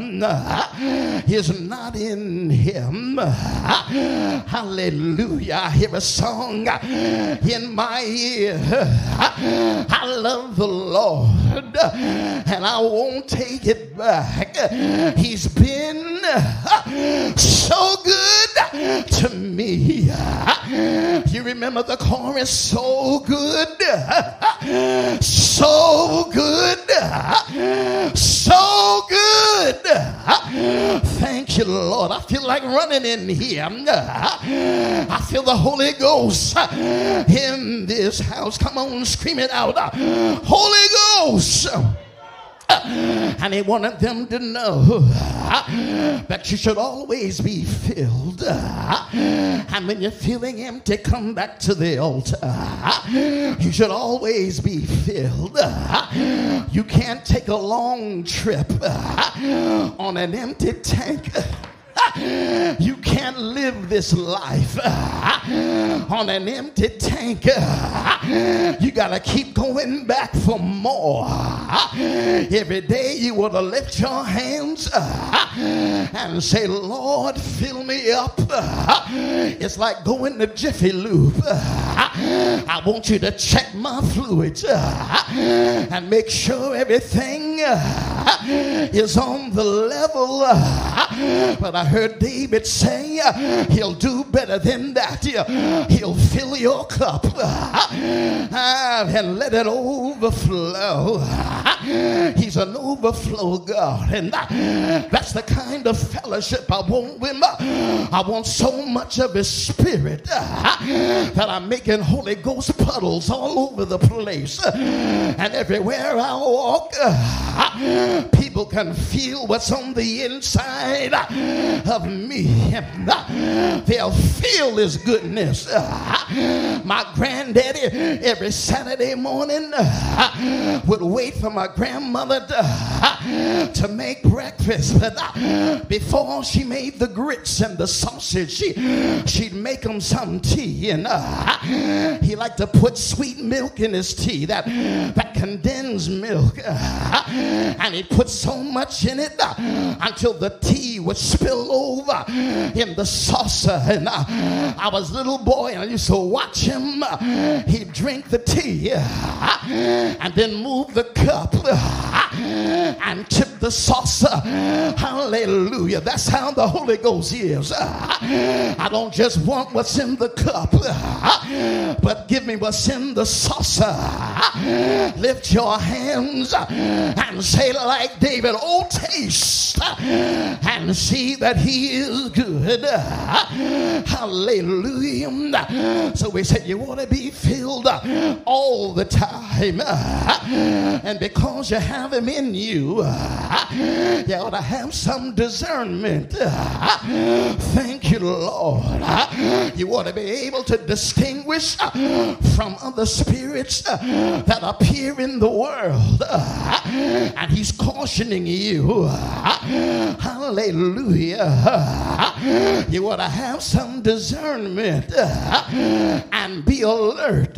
B: is not in him. Hallelujah. I hear a song in my ear. I love the Lord and I won't take it back. He's been so good to me. You remember the chorus so good, so good, so good. Thank you, Lord. I feel like running in here. I feel the Holy Ghost in this house. Come on, scream it out. Holy Ghost and he wanted them to know that you should always be filled. And when you're feeling empty, come back to the altar. You should always be filled. You can't take a long trip on an empty tank. You can't live this life on an empty tank. You got to keep going back for more. Every day you want to lift your hands and say, Lord, fill me up. It's like going to Jiffy Lube. I want you to check my fluids and make sure everything is on the level. But I heard David say, He'll do better than that. He'll fill your cup. Ah, and let it overflow. He's an overflow God, and ah, that's the kind of fellowship I want with my, I want so much of his spirit ah, that I'm making Holy Ghost puddles all over the place. And everywhere I walk, people can feel what's on the inside of me. They'll feel his goodness. My granddaddy every Saturday morning uh, would wait for my grandmother to, uh, to make breakfast. But uh, before she made the grits and the sausage, she, she'd make him some tea. And uh, he liked to put sweet milk in his tea, that, that condensed milk. Uh, and he put so much in it uh, until the tea would spill over in the saucer. And I was a little boy and I used to watch him. He'd drink the tea uh, and then move the cup uh, and tip the saucer. Uh, hallelujah. That's how the Holy Ghost is. I don't just want what's in the cup, but give me what's in the saucer. Lift your hands and say, like David, oh, taste and see that he is good. Hallelujah. So we said, You want to be filled all the time. And because you have him in you, you ought to have some discernment. Thank you, Lord. You ought to be able to distinguish from other spirits that appear in the world. And he's cautioning you. Hallelujah. You ought to have some discernment and be alert.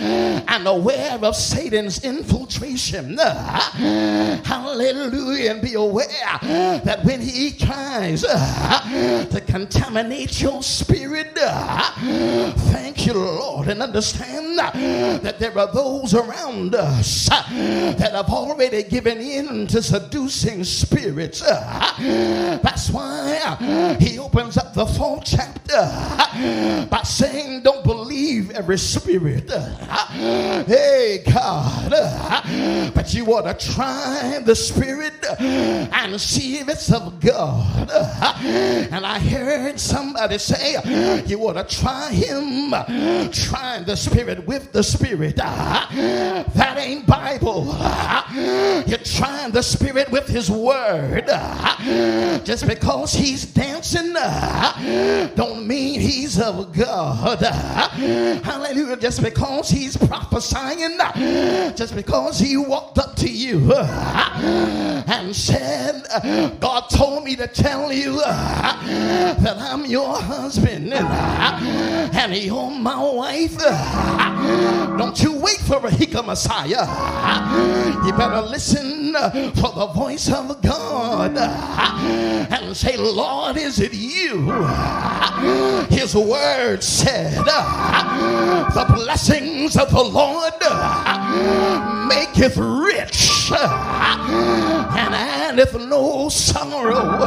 B: and aware of Satan's infiltration. Hallelujah. And be aware that when he tries uh, to contaminate your spirit, uh, thank you, Lord, and understand that there are those around us uh, that have already given in to seducing spirits. That's why he opens up the fourth chapter by saying, Don't believe every spirit. Hey, God. But you want to try the Spirit and see if it's of God. And I heard somebody say, You want to try Him, try the Spirit with the Spirit. That ain't Bible. You're trying the Spirit with His Word. Just because He's dancing don't mean He's of God. Hallelujah. Just because he's prophesying, uh, just because he walked up to you uh, and said, God told me to tell you uh, that I'm your husband and you're my wife. Don't you wait for a Hika Messiah. You better listen for the voice of God and say, Lord, is it you? His word said, the blessing blessings of the Lord maketh rich and addeth no sorrow.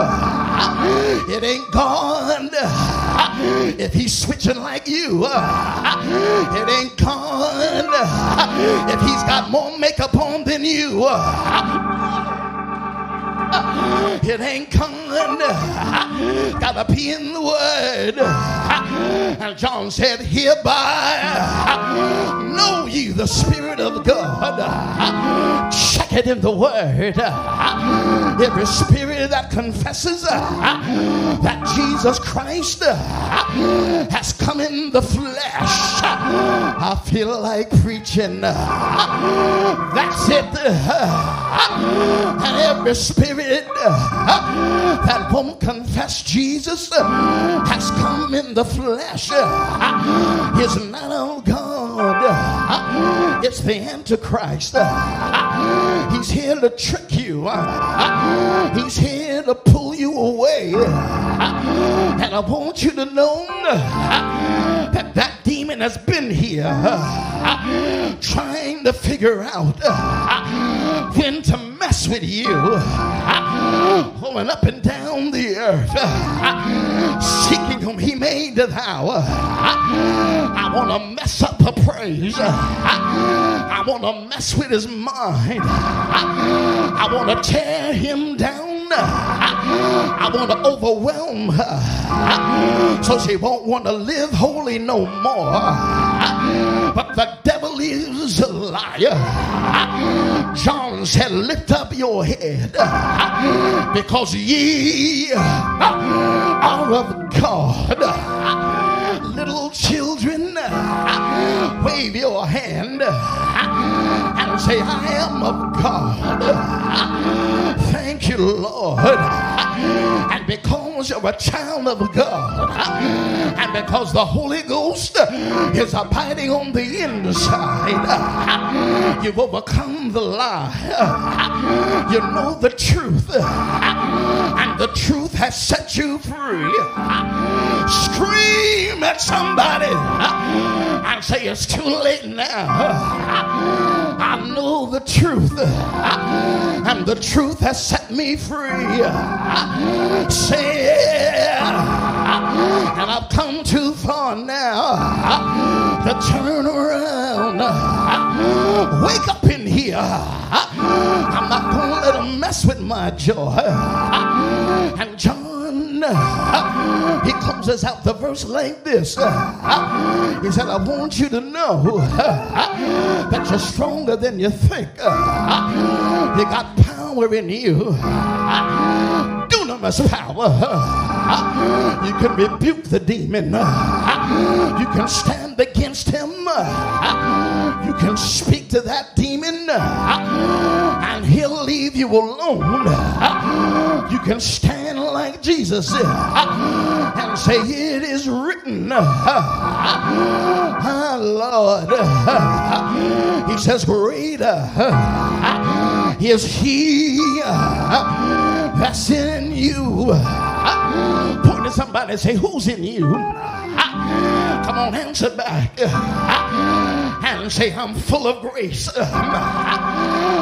B: It ain't gone if he's switching like you. It ain't gone if he's got more makeup on than you. It ain't coming. Gotta be in the word. And John said, Hereby know ye the Spirit of God. Check second in the word. Every spirit that confesses that Jesus Christ has come in the flesh. I feel like preaching. That's it. And every spirit that won't confess Jesus has come in the flesh is not of God. It's the Antichrist. He's here to trick you. He's here to pull you away. And I want you to know that that demon has been here trying to figure out when to mess with you. Going up and down the earth, seeking whom he made may devour. I want to mess up her praise. I want to mess with his mind. I want to tear him down. I want to overwhelm her so she won't want to live holy no more. But the devil devil is a liar. John said, Lift up your head because ye are of God. Little children, wave your hand and say, I am of God. Thank you, Lord. And because you're a child of God, and because the Holy Ghost is abiding on the inside, you've overcome the lie. You know the truth, and the truth has set you free. Scream at somebody and say, It's too late now. I know the truth, and the truth has set me free. Say And I've come too far now to turn around. Wake up in here. I'm not going to let them mess with my joy. And John he closes out the verse like this He said, I want you to know that you're stronger than you think, you got power in you. Dunamis power. You can rebuke the demon. You can stand against him. You can speak to that demon uh-huh, and he'll leave you alone. Uh-huh, you can stand like Jesus uh-huh, and say, It is written. Ah, Lord. He says, Greater is He that's in you. Point to somebody and say, Who's in you? Come on, answer back and say, I'm full of grace. Uh,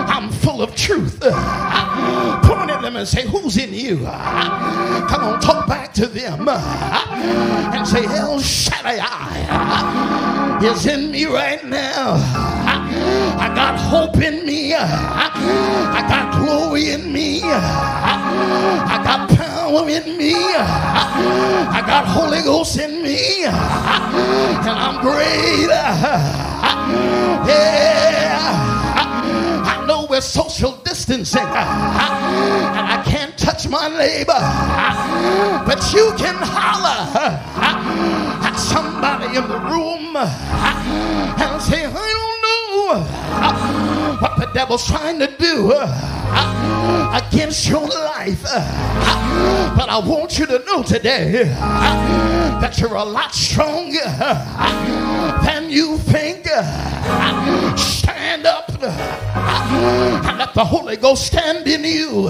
B: I'm full of truth. Point uh, at them and say, Who's in you? Uh, Come on, talk back to them and say, El Shaddai is in me right now. I got hope in me. I got glory in me. I got power power in me. I got Holy Ghost in me. And I'm great. Yeah. I know we're social distancing. And I can't touch my neighbor. But you can holler at somebody in the room and say, I don't uh, what the devil's trying to do uh, uh, against your life. Uh, but I want you to know today uh, that you're a lot stronger uh, than you think. Stand up and let the Holy Ghost stand in you.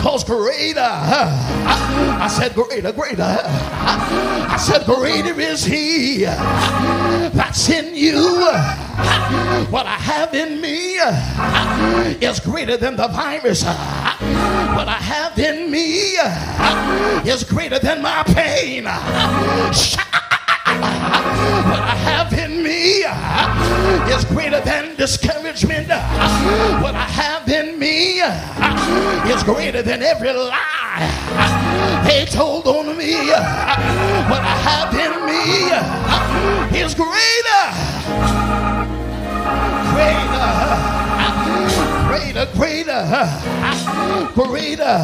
B: Cause greater, I said, greater, greater. I said, greater is He that's in you. What I have in me is greater than the virus. What I have in me is greater than my pain. What I have me uh, is greater than discouragement. What I have in me uh, is greater than every lie they told on me. What I have in me uh, is greater. Greater greater, greater, greater.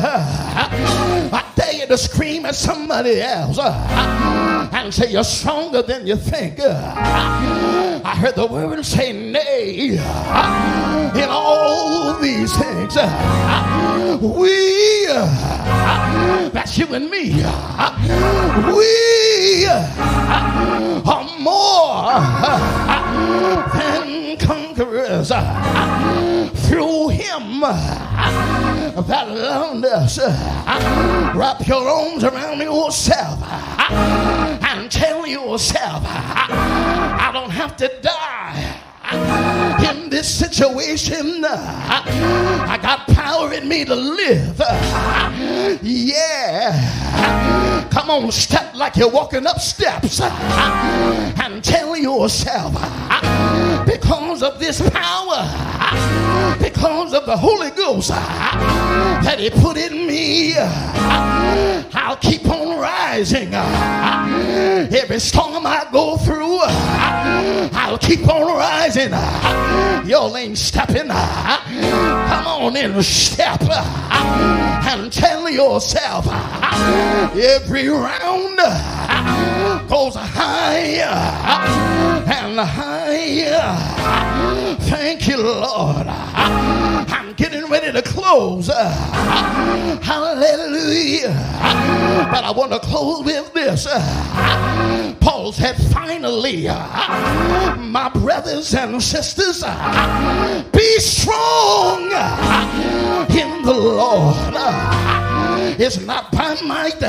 B: I dare you to scream at somebody else and say you're stronger than you think. I heard the word say nay in all these things. We, that's you and me, we are more than conquerors through him that loved us. Wrap your arms around yourself and tell yourself, I don't have to die in this situation. I got power in me to live. Yeah. Come on, step like you're walking up steps and tell yourself, because of this power because of the Holy Ghost uh, that He put in me. Uh, I'll keep on rising. Uh, every storm I go through, I'll keep on rising. Y'all ain't stepping. Come on in, step and tell yourself every round goes higher and higher. Thank you, Lord. I'm getting ready to close. Hallelujah. But I want to close with this. Paul said, finally, my brothers and sisters, be strong in the Lord. It's not by might,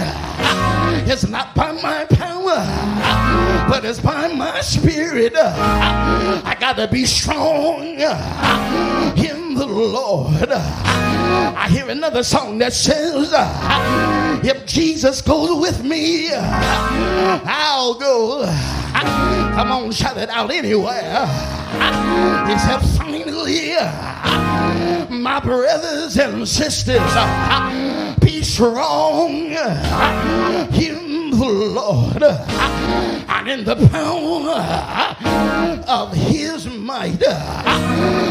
B: it's not by my power but it's by my spirit. Uh, I gotta be strong uh, in the Lord. Uh, I hear another song that says, If Jesus goes with me, I'll go. Come on, shout it out anywhere. He said, finally, my brothers and sisters, be strong. You Lord and in the power of his might.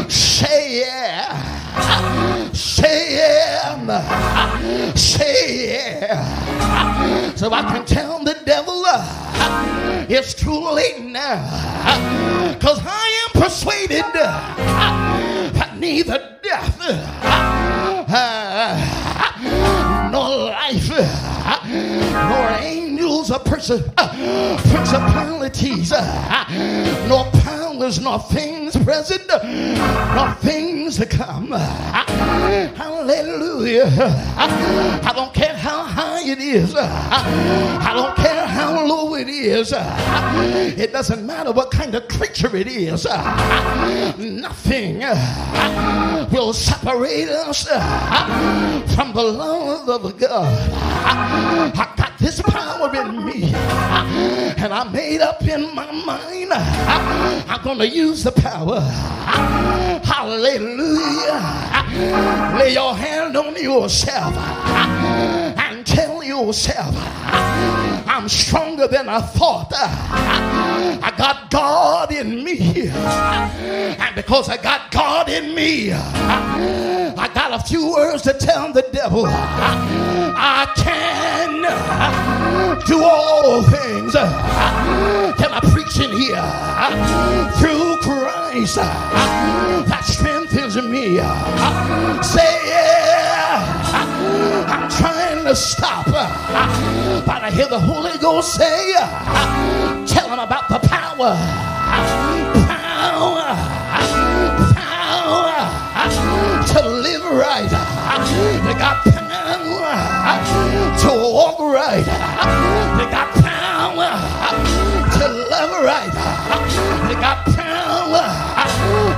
B: Say yeah. Say yeah. Say yeah. So I can tell the devil it's too late now. Because I am persuaded that neither death eternal life. Nor angels or pers- principalities, nor powers, nor things present, nor things to come. Hallelujah. I don't care how high it is. I don't care how low it is, it doesn't matter what kind of creature it is, nothing will separate us from the love of God. I got this power in me, and I made up in my mind I'm going to use the power. Hallelujah. Lay your hand on yourself and tell yourself. I'm stronger than I thought. I got God in me. And because I got God in me, I got a few words to tell the devil. I can do all things. Can I preach in here? Through Christ that strengthens me. Say it. I'm trying to stop. Uh, but I hear the Holy Ghost say, uh, Tell him about the power. Power. Power to live right. They got power to walk right. They got power to love right. They got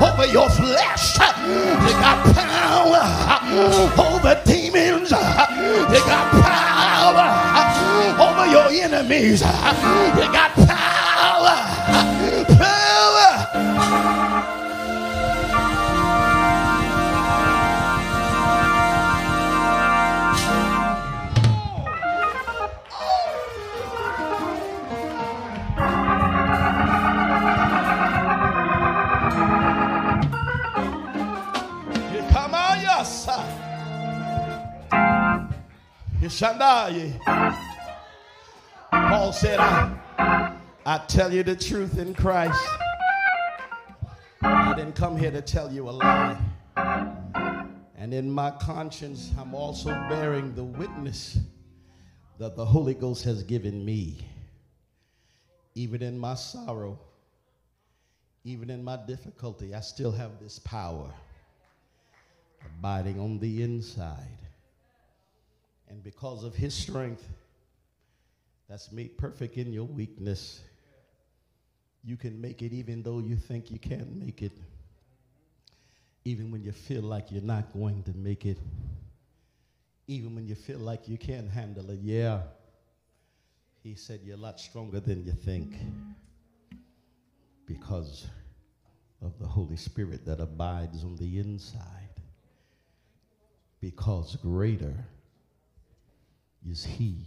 B: over your flesh. They got power over demons. They got power over your enemies. They got power. Power. Paul said, I, I tell you the truth in Christ. I didn't come here to tell you a lie. And in my conscience, I'm also bearing the witness that the Holy Ghost has given me. Even in my sorrow, even in my difficulty, I still have this power abiding on the inside. And because of his strength, that's made perfect in your weakness. You can make it even though you think you can't make it, even when you feel like you're not going to make it, even when you feel like you can't handle it. Yeah. He said, You're a lot stronger than you think because of the Holy Spirit that abides on the inside. Because greater is he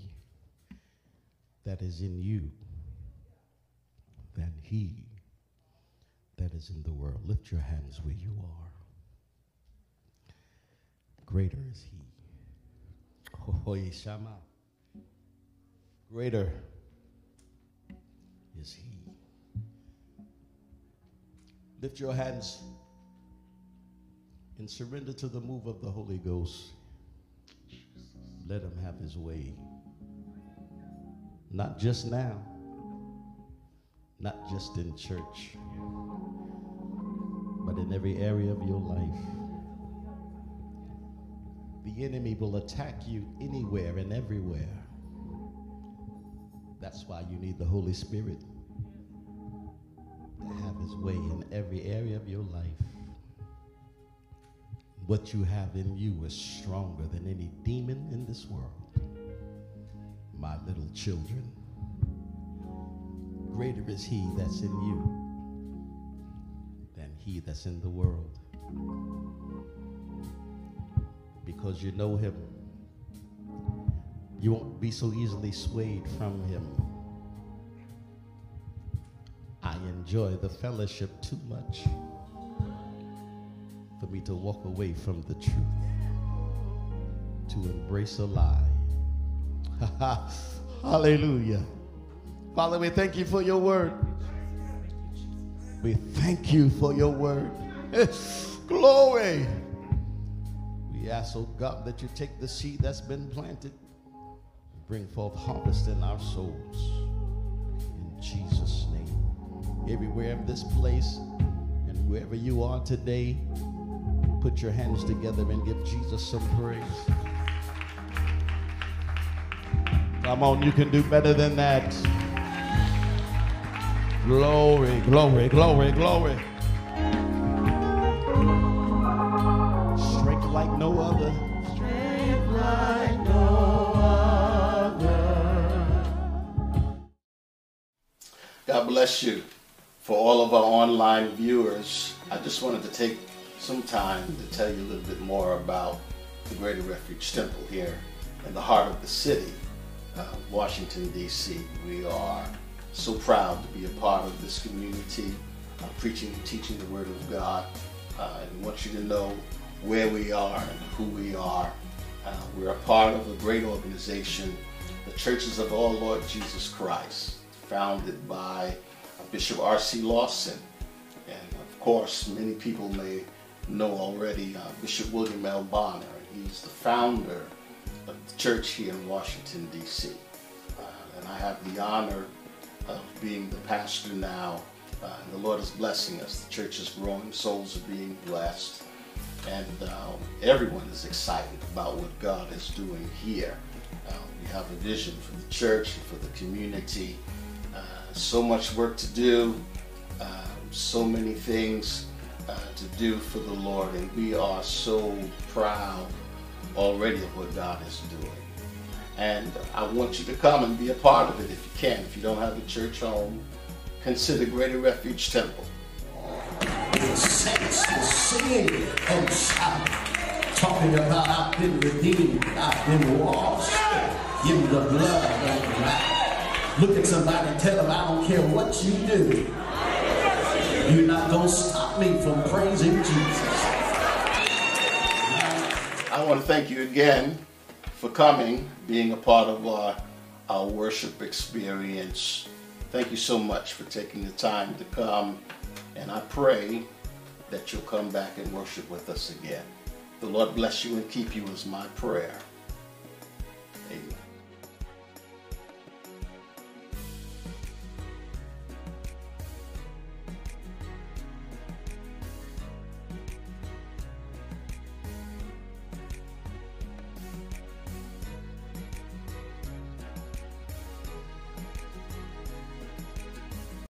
B: that is in you than he that is in the world. Lift your hands where you are. Greater is he. Greater is he. Lift your hands and surrender to the move of the Holy Ghost let him have his way. Not just now, not just in church, but in every area of your life. The enemy will attack you anywhere and everywhere. That's why you need the Holy Spirit to have his way in every area of your life. What you have in you is stronger than any demon in this world. My little children, greater is he that's in you than he that's in the world. Because you know him, you won't be so easily swayed from him. I enjoy the fellowship too much for me to walk away from the truth, to embrace a lie. Hallelujah. Father, we thank you for your word. We thank you for your word. Glory. We ask, oh God, that you take the seed that's been planted, bring forth harvest in our souls. In Jesus' name. Everywhere in this place and wherever you are today, Put your hands together and give Jesus some praise. Come on, you can do better than that. Glory, glory, glory, glory. Strength like no other. Strength like no other. God bless you. For all of our online viewers, I just wanted to take some time to tell you a little bit more about the Greater Refuge Temple here in the heart of the city, uh, Washington, D.C. We are so proud to be a part of this community, uh, preaching and teaching the Word of God. Uh, and want you to know where we are and who we are. Uh, we're a part of a great organization, the Churches of Our Lord Jesus Christ, founded by Bishop R.C. Lawson. And of course, many people may know already uh, Bishop William L. Bonner. He's the founder of the church here in Washington, D.C. Uh, and I have the honor of being the pastor now. Uh, the Lord is blessing us. The church is growing, souls are being blessed, and uh, everyone is excited about what God is doing here. Uh, we have a vision for the church and for the community. Uh, so much work to do, so many things uh, to do for the Lord, and we are so proud already of what God is doing. And I want you to come and be a part of it if you can. If you don't have a church home, consider Greater Refuge Temple. singing talking about I've been redeemed, I've been washed, in the blood Look at somebody and tell them I don't care what you do. You're not going to stop me from praising Jesus. I want to thank you again for coming, being a part of our, our worship experience. Thank you so much for taking the time to come, and I pray that you'll come back and worship with us again. The Lord bless you and keep you is my prayer.